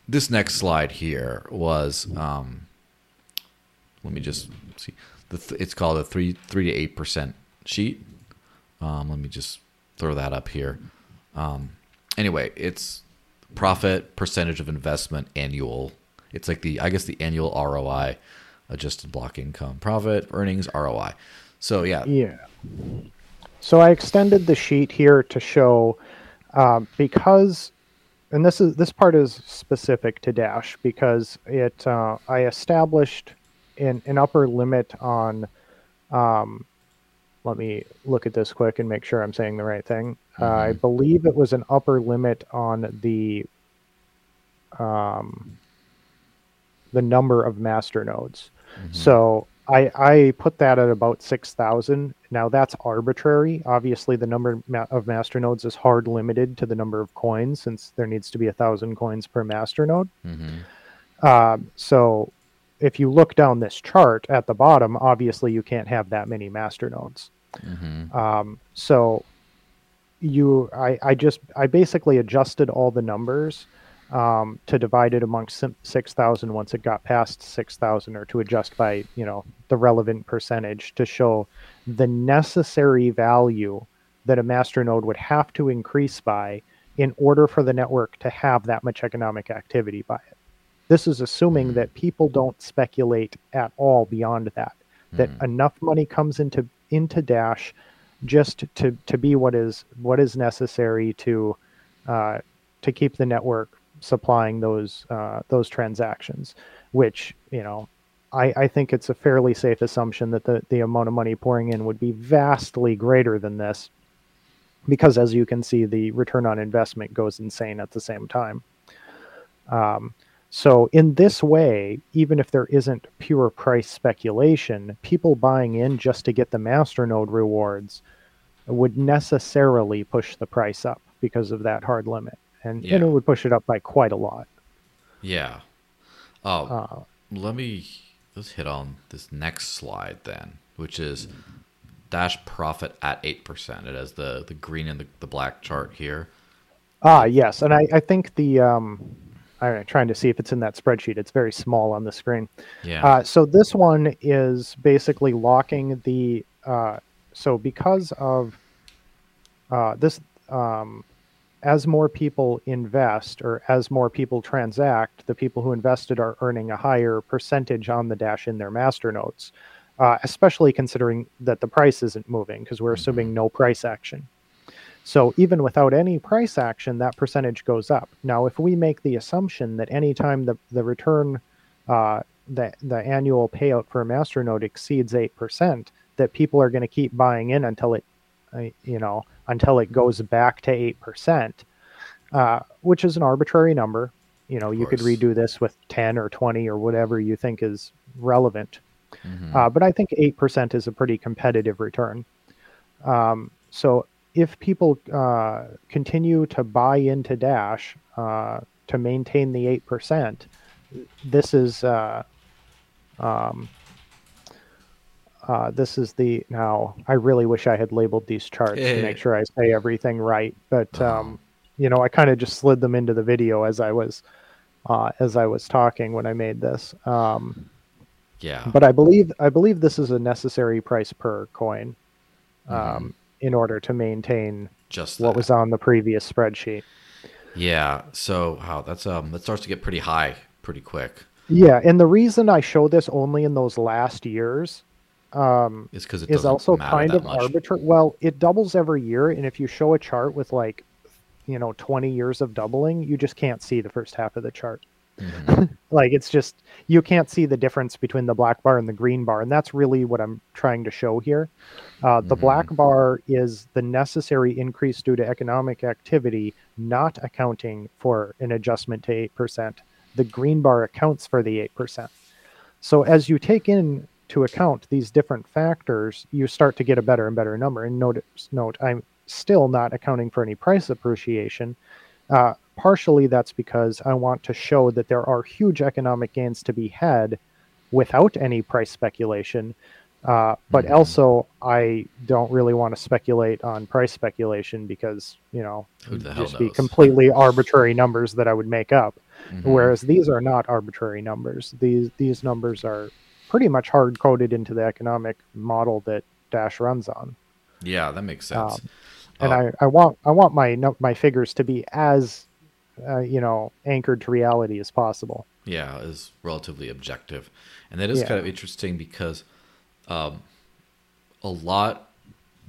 this next slide here was, um, let me just see. Th- it's called a three three to eight percent sheet. Um, let me just throw that up here. Um, anyway, it's profit percentage of investment annual. It's like the I guess the annual ROI, adjusted block income, profit earnings ROI. So yeah, yeah. So I extended the sheet here to show um, because, and this is this part is specific to Dash because it uh, I established an, an upper limit on. Um, let me look at this quick and make sure I'm saying the right thing. Uh, I believe it was an upper limit on the um, the number of master nodes. So I I put that at about six thousand. Now that's arbitrary. Obviously, the number of master nodes is hard limited to the number of coins, since there needs to be a thousand coins per master node. Mm-hmm. Um, so, if you look down this chart at the bottom, obviously you can't have that many master nodes. Mm-hmm. Um, so, you I I just I basically adjusted all the numbers um, to divide it amongst 6,000 once it got past 6,000 or to adjust by, you know, the relevant percentage to show the necessary value that a master node would have to increase by in order for the network to have that much economic activity by it. This is assuming that people don't speculate at all beyond that, that Mhm. enough money comes into into Dash just to to be what is what is necessary to uh, to keep the network supplying those uh, those transactions. Which you know, I, I think it's a fairly safe assumption that the the amount of money pouring in would be vastly greater than this, because as you can see, the return on investment goes insane at the same time. Um, so in this way, even if there isn't pure price speculation, people buying in just to get the masternode rewards would necessarily push the price up because of that hard limit, and, and Yeah. it would push it up by quite a lot. Yeah. Oh, Uh, let me let's hit on this next slide then, which is dash profit at eight percent. It has the the green and the, the black chart here. ah, yes, and I, I think the um, I'm trying to see if it's in that spreadsheet. It's very small on the screen. Yeah. Uh, so this one is basically locking the. Uh, so because of uh, this, um, as more people invest or as more people transact, the people who invested are earning a higher percentage on the dash in their master nodes. Uh, especially considering that the price isn't moving because we're assuming no price action. So even without any price action, that percentage goes up. Now, if we make the assumption that anytime the the return uh, the the annual payout for a master node exceeds eight percent, that people are going to keep buying in until it, uh, you know, until it goes back to eight percent, uh, which is an arbitrary number. You know, you could redo this with ten or twenty or whatever you think is relevant. Mhm. Uh, but I think eight percent is a pretty competitive return. Um, so if people uh, continue to buy into Dash uh, to maintain the eight percent, this is uh, um, uh, this is the now. I really wish I had labeled these charts to make sure I say everything right, but Uh-huh. um, you know, I kind of just slid them into the video as I was uh, as I was talking when I made this. Um, yeah. but I believe I believe this is a necessary price per coin um, Mhm. In order to maintain Just what was on the previous spreadsheet. Yeah. So wow, that's um that starts to get pretty high pretty quick. Yeah, and the reason I show this only in those last years um, Is because it is also kind of much. arbitrary. Well, it doubles every year, and if you show a chart with like, you know, 20 years of doubling, you just can't see the first half of the chart. Mhm. like it's just you can't see the difference between the black bar and the green bar and that's really what i'm trying to show here. Uh, the Mhm. black bar is the necessary increase due to economic activity not accounting for an adjustment to 8% the green bar accounts for the 8% so as you take into account these different factors you start to get a better and better number. And note, note i'm still not accounting for any price appreciation uh, partially that's because I want to show that there are huge economic gains to be had without any price speculation. Uh, but Mhm. also, I don't really want to speculate on price speculation because you know Who the just be knows? completely arbitrary numbers that I would make up. Mhm. Whereas these are not arbitrary numbers. These these numbers are pretty much hard coded into the economic model that Dash runs on yeah, that makes sense. Um, and Oh, I, I want I want my my figures to be as uh, you know anchored to reality as possible. yeah is relatively objective and that is Yeah. kind of interesting because um, a lot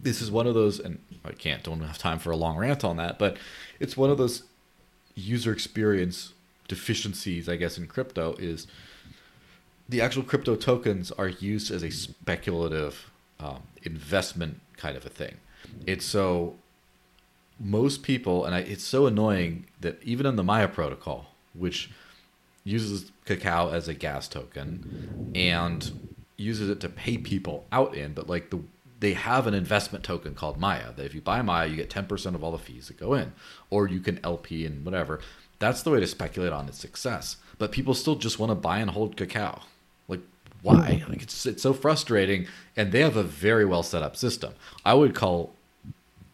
this is one of those and i can't don't have time for a long rant on that but it's one of those user experience deficiencies i guess in crypto is the actual crypto tokens are used as a speculative um, investment kind of a thing it's so most people and I, it's so annoying that even in the maya protocol which uses cacao as a gas token and uses it to pay people out in, but like the they have an investment token called Maya that if you buy Maya, you get 10% of all the fees that go in, or you can LP and whatever. That's the way to speculate on its success. But people still just want to buy and hold cacao. Like, why? Like, it's, it's so frustrating. And they have a very well set up system. I would call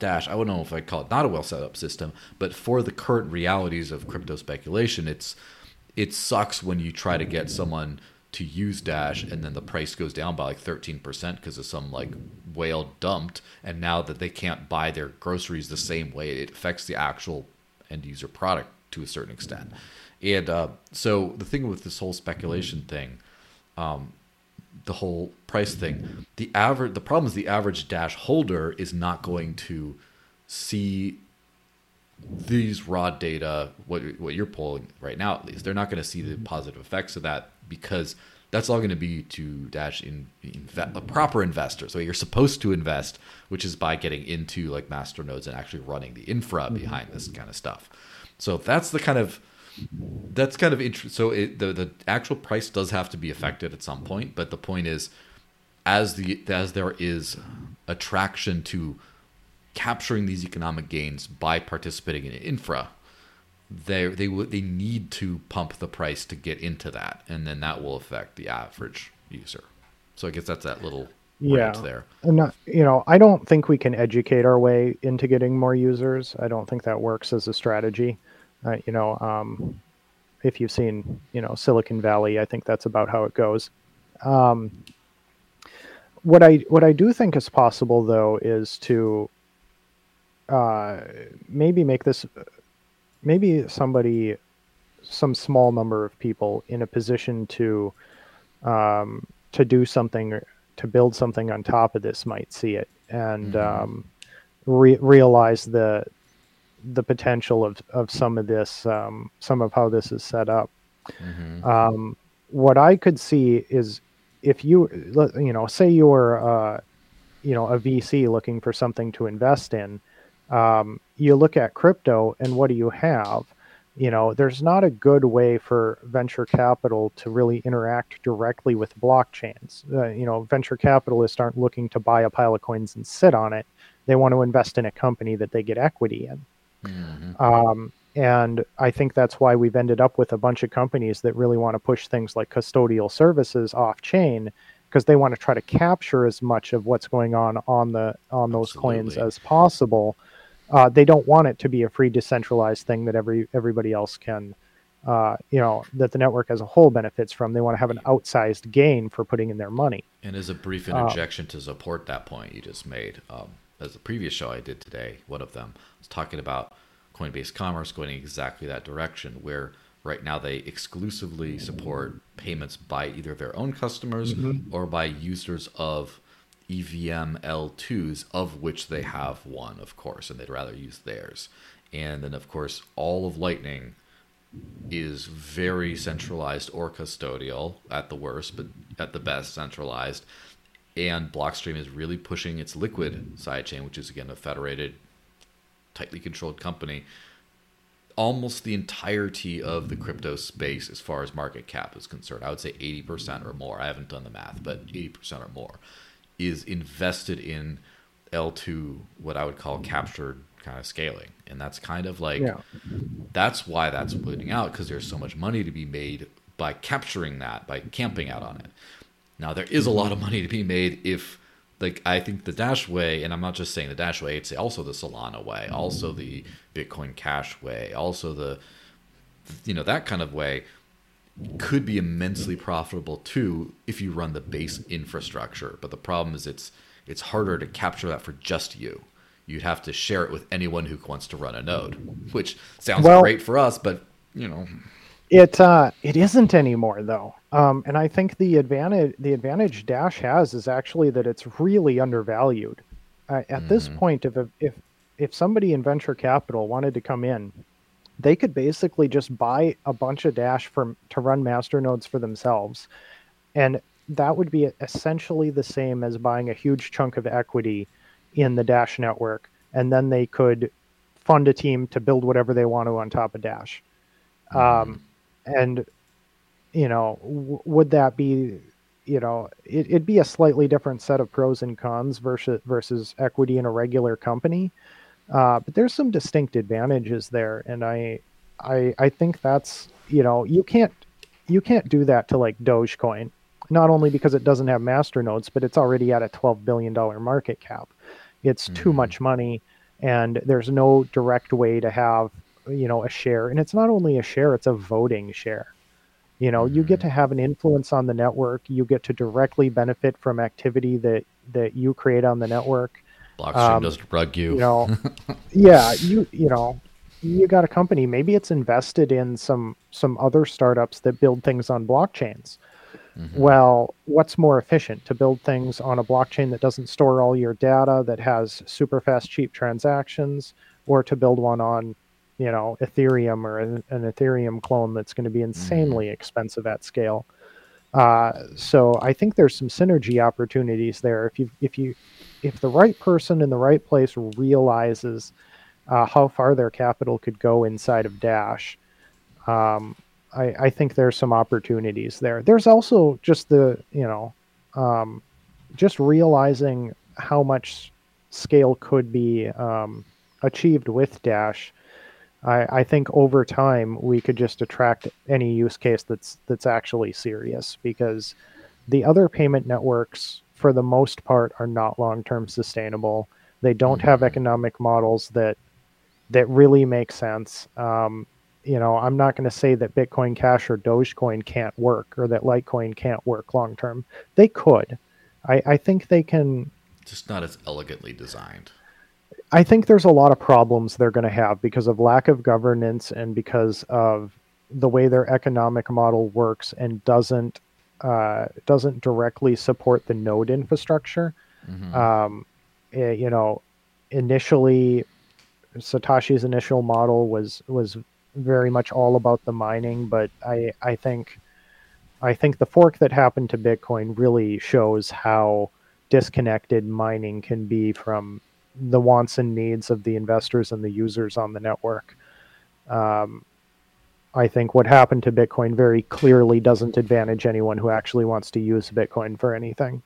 I wouldn't know if I'd call it not a well set up system, but for the current realities of crypto speculation, it's it sucks when you try to get someone to use Dash, and then the price goes down by like 13% because of some like whale dumped. And now that they can't buy their groceries the same way, it affects the actual end user product to a certain extent. And uh, so the thing with this whole speculation thing, um, the whole price thing, the average, the problem is the average Dash holder is not going to see these raw data, what what you're pulling right now at least, they're not going to see the positive effects of that because that's all going to be to dash in, a proper investor. So you're supposed to invest, which is by getting into like master nodes and actually running the infra mm-hmm. behind this kind of stuff. So that's the kind of that's kind of interesting. So it, the the actual price does have to be affected at some point, but the point is, as the as there is attraction to capturing these economic gains by participating in infra, they they they need to pump the price to get into that, and then that will affect the average user. So I guess that's that little yeah there. And not, you know, I don't think we can educate our way into getting more users. I don't think that works as a strategy. Uh, you know, um, if you've seen you know Silicon Valley, I think that's about how it goes. Um, what I what I do think is possible though is to uh, maybe make this maybe somebody, some small number of people in a position to um, to do something to build something on top of this might see it and mm-hmm. um, re- realize the the potential of, of some of this um, some of how this is set up mm-hmm. um, what i could see is if you you know say you're uh, you know a vc looking for something to invest in um, you look at crypto and what do you have? You know, there's not a good way for venture capital to really interact directly with blockchains. Uh, you know, venture capitalists aren't looking to buy a pile of coins and sit on it. They want to invest in a company that they get equity in. Mm-hmm. Um, and I think that's why we've ended up with a bunch of companies that really want to push things like custodial services off chain because they want to try to capture as much of what's going on on the on those Absolutely. coins as possible uh, they don't want it to be a free decentralized thing that every everybody else can uh, you know that the network as a whole benefits from they want to have an outsized gain for putting in their money and as a brief uh, interjection uh, to support that point you just made um, as the previous show i did today one of them was talking about coinbase commerce going exactly that direction where right now they exclusively support payments by either their own customers mm-hmm. or by users of EVM L2s, of which they have one, of course, and they'd rather use theirs. And then, of course, all of Lightning is very centralized or custodial at the worst, but at the best centralized. And Blockstream is really pushing its liquid sidechain, which is again a federated, tightly controlled company. Almost the entirety of the crypto space, as far as market cap is concerned, I would say 80% or more. I haven't done the math, but 80% or more is invested in L2, what I would call captured kind of scaling. And that's kind of like, yeah. that's why that's winning out because there's so much money to be made by capturing that, by camping out on it. Now, there is a mm-hmm. lot of money to be made if, like, I think the Dash way, and I'm not just saying the Dash way, it's also the Solana way, also the Bitcoin Cash way, also the, you know, that kind of way could be immensely profitable too if you run the base infrastructure. But the problem is it's it's harder to capture that for just you. You'd have to share it with anyone who wants to run a node, which sounds well, great for us, but you know, it uh, it isn't anymore though. Um, and I think the advantage the advantage Dash has is actually that it's really undervalued. Uh, at mm-hmm. this point, if if if somebody in venture capital wanted to come in they could basically just buy a bunch of Dash for to run master nodes for themselves, and that would be essentially the same as buying a huge chunk of equity in the Dash network, and then they could fund a team to build whatever they want to on top of Dash. Mm-hmm. Um, and you know, w- would that be you know, it, it'd be a slightly different set of pros and cons versus versus equity in a regular company. Uh, but there's some distinct advantages there, and I, I, I think that's you know you can't you can't do that to like Dogecoin, not only because it doesn't have masternodes, but it's already at a twelve billion dollar market cap. It's mm-hmm. too much money, and there's no direct way to have you know a share, and it's not only a share; it's a voting share. You know, mm-hmm. you get mm-hmm. to have an influence on the network. You get to directly benefit from activity that that you create on the network. Blockstream um, doesn't rug you. You know, yeah, you you know, you got a company. Maybe it's invested in some some other startups that build things on blockchains. Mm-hmm. Well, what's more efficient to build things on a blockchain that doesn't store all your data, that has super fast, cheap transactions, or to build one on you know ethereum or an, an ethereum clone that's going to be mm-hmm. insanely mm. expensive at scale uh, so i think there's some synergy opportunities there if you if you if the right person in the right place realizes uh, how far their capital could go inside of dash um, I, I, think there's some opportunities there there's also just the you know um, just realizing how much scale could be um, achieved with dash I, I think over time we could just attract any use case that's that's actually serious because the other payment networks for the most part are not long-term sustainable. They don't have mm-hmm. economic models that that really make sense. Um, you know i'm not going to say that bitcoin cash or dogecoin can't work or that litecoin can't work long term they could. I, I think they can just not as elegantly designed I think there's a lot of problems they're going to have because of lack of governance and because of the way their economic model works and doesn't uh, doesn't directly support the node infrastructure. Mm-hmm. Um, it, eh, you know, initially, Satoshi's initial model was was very much all about the mining, but I I think I think the fork that happened to Bitcoin really shows how disconnected mining can be from the wants and needs of the investors and the users on the network. Um, I think what happened to Bitcoin very clearly doesn't advantage anyone who actually wants to use Bitcoin for anything.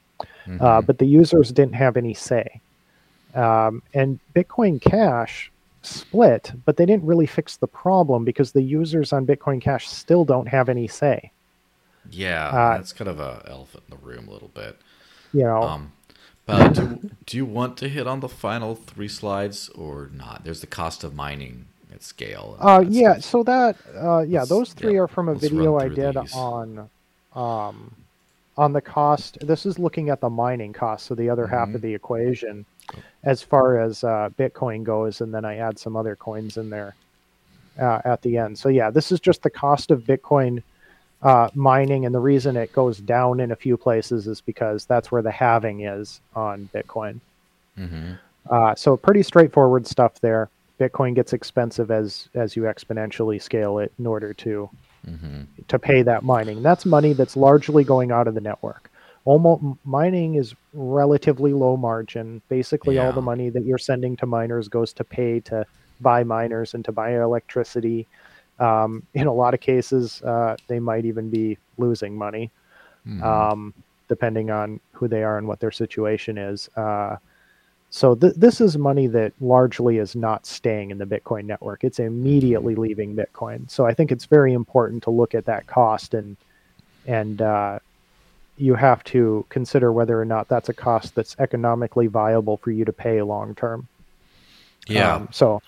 Mm-hmm. Uh, but the users didn't have any say. Um, and Bitcoin Cash split, but they didn't really fix the problem because the users on Bitcoin Cash still don't have any say. Yeah, uh, that's kind of a elephant in the room a little bit. You know, um, uh, do, do you want to hit on the final three slides or not? There's the cost of mining at scale. Uh, yeah, stuff. so that uh, yeah, those three yeah, are from a video I did these. on um, on the cost. This is looking at the mining cost, so the other mm-hmm. half of the equation, as far as uh, Bitcoin goes, and then I add some other coins in there uh, at the end. So yeah, this is just the cost of Bitcoin uh, mining, and the reason it goes down in a few places is because that's where the halving is on Bitcoin. Mm-hmm. Uh, so pretty straightforward stuff there. Bitcoin gets expensive as as you exponentially scale it in order to mm-hmm. to pay that mining. That's money that's largely going out of the network. Almost mining is relatively low margin. Basically, yeah. all the money that you're sending to miners goes to pay to buy miners and to buy electricity um, in a lot of cases, uh, they might even be losing money, mm-hmm. um, depending on who they are and what their situation is. Uh, so th- this is money that largely is not staying in the Bitcoin network. It's immediately mm-hmm. leaving Bitcoin. So I think it's very important to look at that cost and and uh, you have to consider whether or not that's a cost that's economically viable for you to pay long term. Yeah. Um, so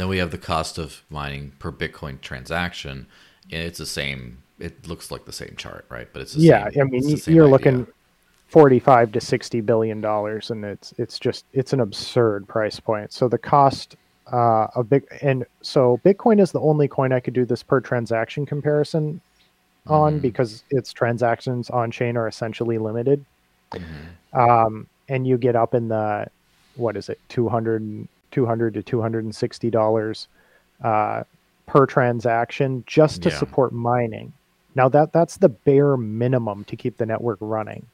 then we have the cost of mining per Bitcoin transaction. And it's the same. It looks like the same chart, right? But it's yeah. Same, I mean, you're idea. looking forty-five to sixty billion dollars, and it's it's just it's an absurd price point. So the cost uh, of big and so Bitcoin is the only coin I could do this per transaction comparison on mm-hmm. because its transactions on chain are essentially limited. Mm-hmm. Um, and you get up in the what is it, two hundred 200 to 260 dollars uh, per transaction just to yeah. support mining. Now that that's the bare minimum to keep the network running.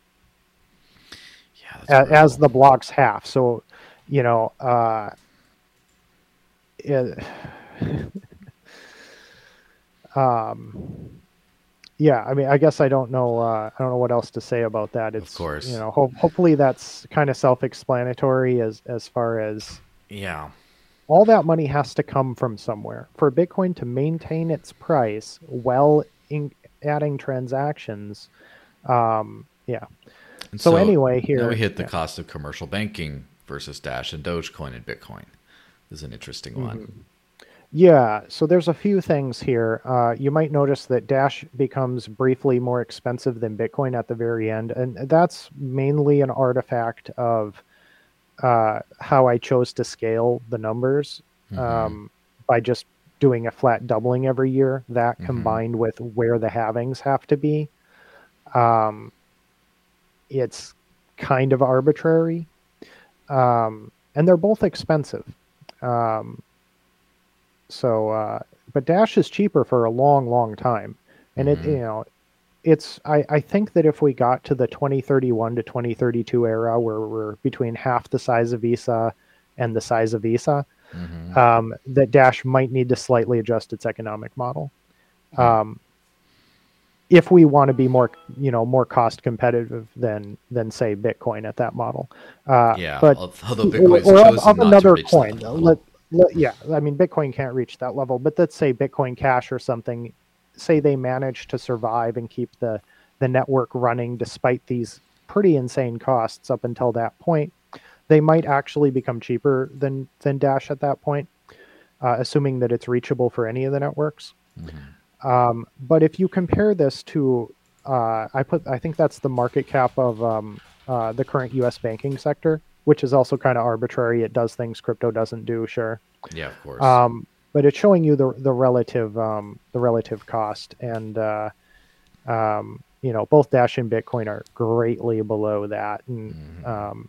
Yeah, as, as the blocks half. So, you know, uh, it, um, yeah, I mean, I guess I don't know. Uh, I don't know what else to say about that. It's course. you know, ho- hopefully that's kind of self-explanatory as as far as Yeah. all that money has to come from somewhere for Bitcoin to maintain its price while in adding transactions. Um, yeah. And So anyway, here- we hit the yeah. cost of commercial banking versus Dash and Dogecoin and Bitcoin. This is an interesting Mm-hmm. one. Yeah, so there's a few things here. Uh, you might notice that Dash becomes briefly more expensive than Bitcoin at the very end, and that's mainly an artifact of uh, how I chose to scale the numbers Mhm. um, by just doing a flat doubling every year. That Mhm. combined with where the halvings have to be, um, it's kind of arbitrary, um, and they're both expensive. Um, so, uh, but Dash is cheaper for a long, long time, and it Mhm. you know, it's I I think that if we got to the 2031 to 2032 era where we're between half the size of Visa and the size of Visa, Mhm. um, that Dash might need to slightly adjust its economic model. Um, if we want to be more, you know, more cost competitive than than say Bitcoin at that model. Uh, yeah. but although or, Bitcoin has or chosen of not to another coin. Let, let, yeah, I mean, Bitcoin can't reach that level, but let's say Bitcoin Cash or something. Say they manage to survive and keep the the network running despite these pretty insane costs up until that point. They might actually become cheaper than than Dash at that point, uh, assuming that it's reachable for any of the networks. Mhm. Um, but if you compare this to, uh, I put, I think that's the market cap of um, uh, the current U.S. banking sector, which is also kind of arbitrary. It does things crypto doesn't do, sure, Yeah, of course. um, but it's showing you the the relative um, the relative cost, and uh, um, you know both Dash and Bitcoin are greatly below that, and Mhm. um,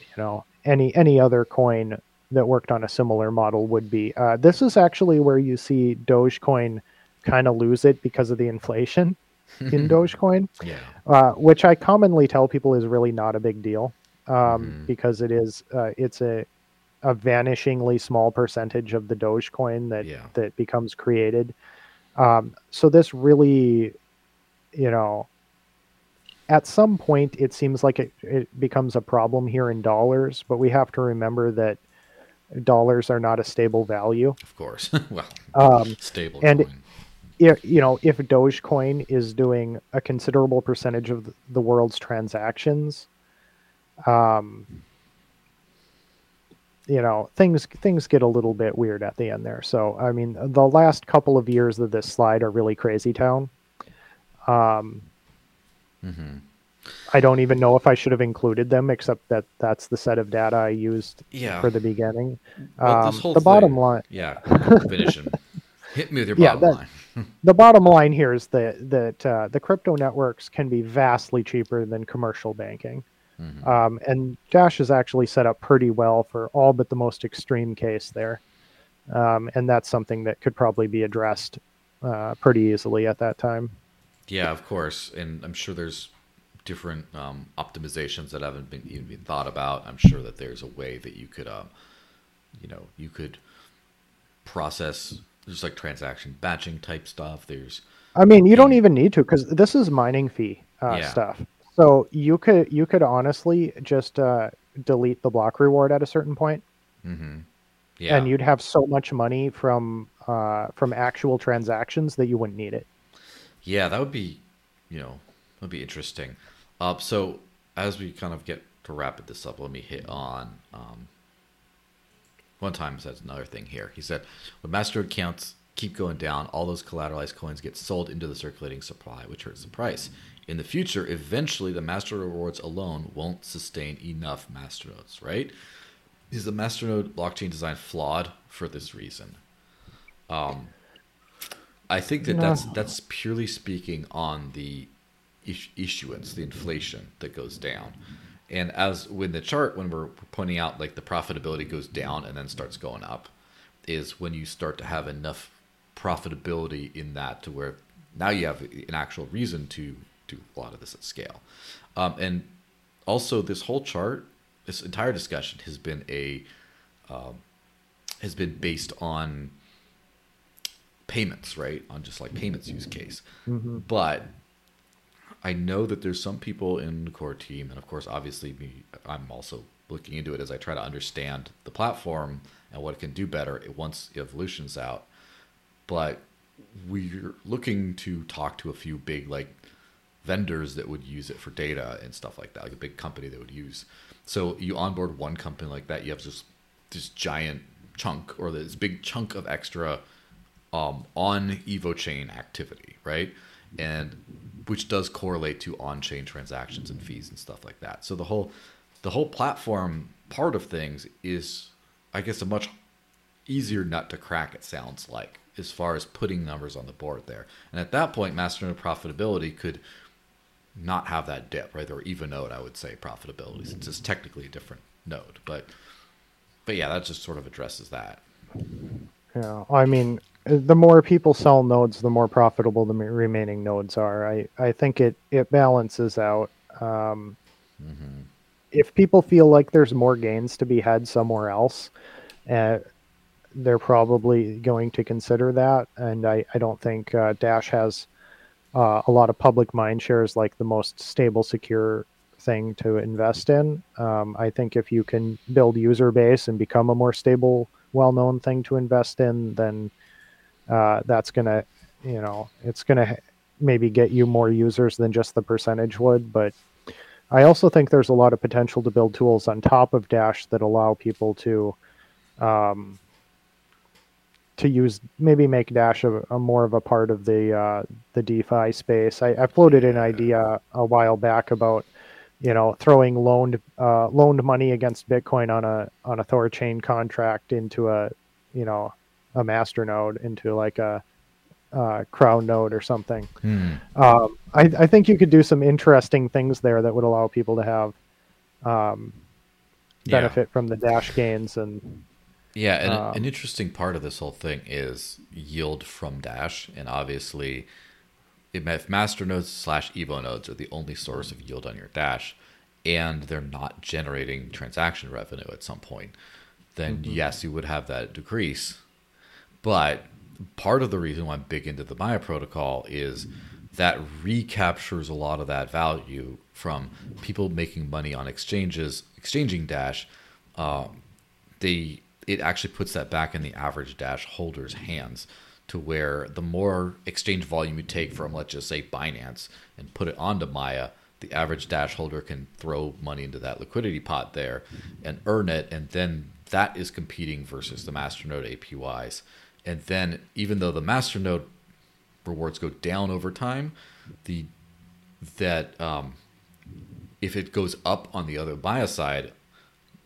you know any any other coin that worked on a similar model would be. Uh, this is actually where you see Dogecoin kind of lose it because of the inflation in Dogecoin, yeah. uh, which I commonly tell people is really not a big deal um, Mhm. because it is uh, it's a a vanishingly small percentage of the Dogecoin that Yeah. that becomes created. Um, so this really, you know, at some point it seems like it, it becomes a problem here in dollars, but we have to remember that dollars are not a stable value. Of course. well, Um, stable and- coin. if, you know, if Dogecoin is doing a considerable percentage of the- the world's transactions, um, you know, things things get a little bit weird at the end there. So, I mean, the last couple of years of this slide are really crazy town. Um, hmm I don't even know if I should have included them, except that that's the set of data I used Yeah. for the beginning. Well, this Um, the bottom line, Yeah. Finish hit me with your Yeah, bottom that- line. the bottom line here is that that uh, the crypto networks can be vastly cheaper than commercial banking, Mhm. um, and Dash is actually set up pretty well for all but the most extreme case there, um, and that's something that could probably be addressed uh, pretty easily at that time. Yeah, of course, and I'm sure there's different um, optimizations that haven't been even been thought about. I'm sure that there's a way that you could, um, you know, you could process just like transaction batching type stuff. There's I mean, you don't even need to because this is mining fee uh, Yeah. stuff. So you could you could honestly just uh, delete the block reward at a certain point, hmm yeah, and you'd have so much money from uh, from actual transactions that you wouldn't need it. yeah, that would be, you know, would be interesting. Uh, so as we kind of get to wrap this up, let me hit on um, one time says another thing here. He said, when master accounts keep going down, all those collateralized coins get sold into the circulating supply, which hurts the price. In the future, eventually the master rewards alone won't sustain enough masternodes, right? Is the masternode blockchain design flawed for this reason? Um, I think that No. that's that's purely speaking on the is- issuance, the inflation that goes down. And as when the chart, when we're pointing out like the profitability goes down and then starts going up, is when you start to have enough profitability in that to where now you have an actual reason to do a lot of this at scale. Um, and also, this whole chart, this entire discussion has been a um, has been based on payments, right? On just like payments use case. Mm-hmm. But I know that there's some people in the core team, and of course, obviously, me, I'm also looking into it as I try to understand the platform and what it can do better once evolution's out. But we're looking to talk to a few big like vendors that would use it for data and stuff like that, like a big company that would use. So you onboard one company like that, you have this this giant chunk or this big chunk of extra um, on Evo chain activity, right? And which does correlate to on-chain transactions and fees and stuff like that. So the whole the whole platform part of things is, I guess, a much easier nut to crack. It sounds like as far as putting numbers on the board there. And at that point, masternode profitability could not have that dip, right? Or even node, I would say, profitability, since it's technically a different node. But but yeah, that just sort of addresses that. Yeah, I mean, the more people sell nodes, the more profitable the remaining nodes are. I, I think it, it balances out. Um, mm-hmm. If people feel like there's more gains to be had somewhere else, uh, they're probably going to consider that. And I, I don't think uh, Dash has uh, a lot of public mind shares like the most stable, secure thing to invest in. Um, I think if you can build user base and become a more stable, well known thing to invest in, then uh, that's to, you know, it's to maybe get you more users than just the percentage would. But I also think there's a lot of potential to build tools on top of Dash that allow people to, um, to use maybe make Dash a, a, more of a part of the uh, the DeFi space. I, I, floated an idea a while back about you know throwing loaned uh, loaned money against Bitcoin on a on a Thorchain contract into a you know a master node into like a, a CrowdNode or something. Hmm. Um, I, I, think you could do some interesting things there that would allow people to have um, benefit yeah. from the dash gains and. Yeah, and um, an interesting part of this whole thing is yield from dash, and obviously, if master nodes slash evo nodes are the only source of yield on your dash, and they're not generating transaction revenue at some point, then mm-hmm. yes, you would have that decrease but part of the reason why I'm big into the Maya protocol is that recaptures a lot of that value from people making money on exchanges, exchanging Dash. Uh, they it actually puts that back in the average Dash holder's hands to where the more exchange volume you take from, let's just say Binance, and put it onto Maya, the average Dash holder can throw money into that liquidity pot there and earn it, and then that is competing versus the Masternode APYs. And then even though the masternode rewards go down over time, the that um, if it goes up on the other bias side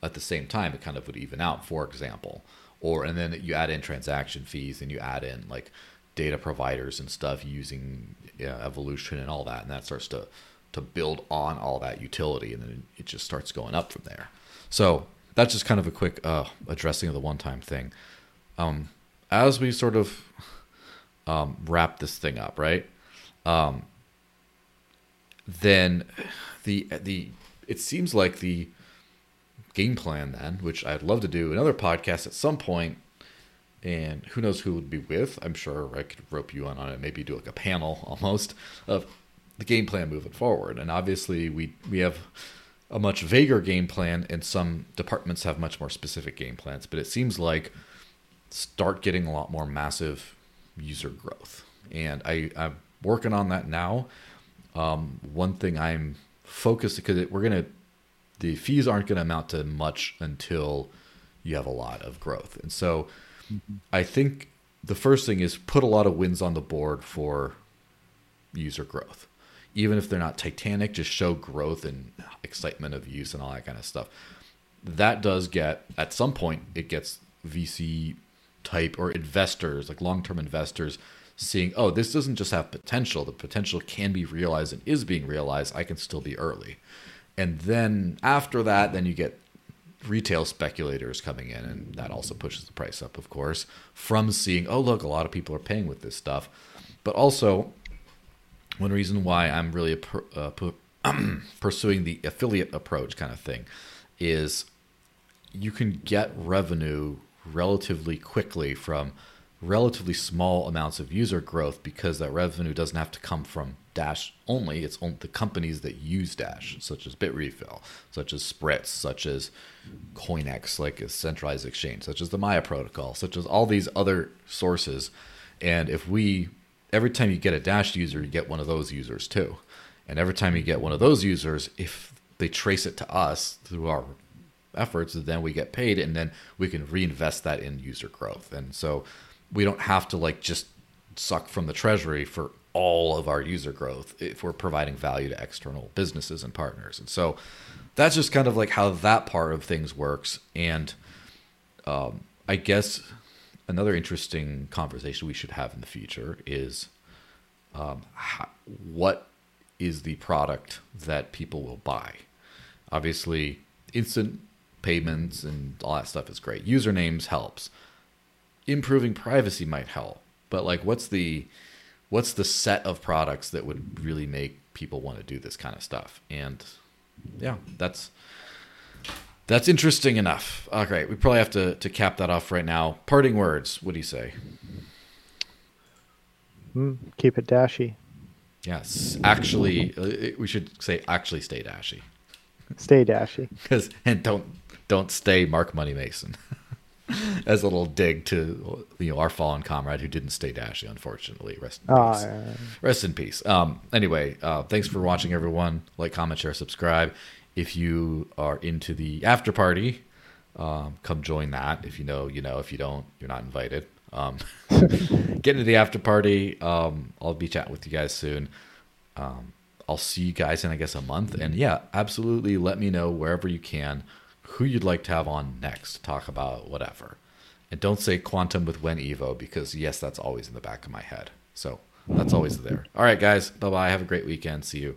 at the same time, it kind of would even out, for example. Or and then you add in transaction fees and you add in like data providers and stuff using evolution and all that, and that starts to to build on all that utility, and then it just starts going up from there. So that's just kind of a quick uh, addressing of the one time thing. Um, as we sort of um, wrap this thing up, right? Um, then the the it seems like the game plan then, which I'd love to do another podcast at some point, and who knows who would be with. I'm sure I could rope you on on it, maybe do like a panel almost of the game plan moving forward. And obviously, we we have a much vaguer game plan, and some departments have much more specific game plans. But it seems like start getting a lot more massive user growth. And I, I'm working on that now. Um, one thing I'm focused because we're gonna the fees aren't going to amount to much until you have a lot of growth. And so mm-hmm. I think the first thing is put a lot of wins on the board for user growth. Even if they're not titanic, just show growth and excitement of use and all that kind of stuff. That does get at some point it gets VC type or investors, like long term investors, seeing, oh, this doesn't just have potential. The potential can be realized and is being realized. I can still be early. And then after that, then you get retail speculators coming in, and that also pushes the price up, of course, from seeing, oh, look, a lot of people are paying with this stuff. But also, one reason why I'm really uh, pursuing the affiliate approach kind of thing is you can get revenue relatively quickly from relatively small amounts of user growth because that revenue doesn't have to come from Dash only. It's only the companies that use Dash, such as Bitrefill, such as Spritz, such as Coinex, like a centralized exchange, such as the Maya protocol, such as all these other sources. And if we, every time you get a Dash user, you get one of those users too. And every time you get one of those users, if they trace it to us through our efforts, then we get paid, and then we can reinvest that in user growth. And so we don't have to like just suck from the treasury for all of our user growth if we're providing value to external businesses and partners. And so that's just kind of like how that part of things works. And um, I guess another interesting conversation we should have in the future is um, how, what is the product that people will buy? Obviously, instant payments and all that stuff is great. Usernames helps. Improving privacy might help. But like what's the what's the set of products that would really make people want to do this kind of stuff? And yeah, that's that's interesting enough. All right, we probably have to to cap that off right now. Parting words. What do you say? Mm, keep it dashy. Yes, actually, uh, we should say actually stay dashy. Stay dashy. Because and don't don't stay Mark Money Mason. As a little dig to you know our fallen comrade who didn't stay dashy, unfortunately. Rest in Oh, peace. yeah. Rest in peace. Um, anyway, uh, thanks for watching, everyone. Like, comment, share, subscribe. If you are into the after party, um, come join that. If you know, you know. If you don't, you're not invited. Um, get into the after party. Um, I'll be chatting with you guys soon. Um, I'll see you guys in, I guess, a month. And yeah, absolutely let me know wherever you can who you'd like to have on next to talk about whatever. And don't say quantum with when Evo because, yes, that's always in the back of my head. So that's always there. All right, guys. Bye bye. Have a great weekend. See you.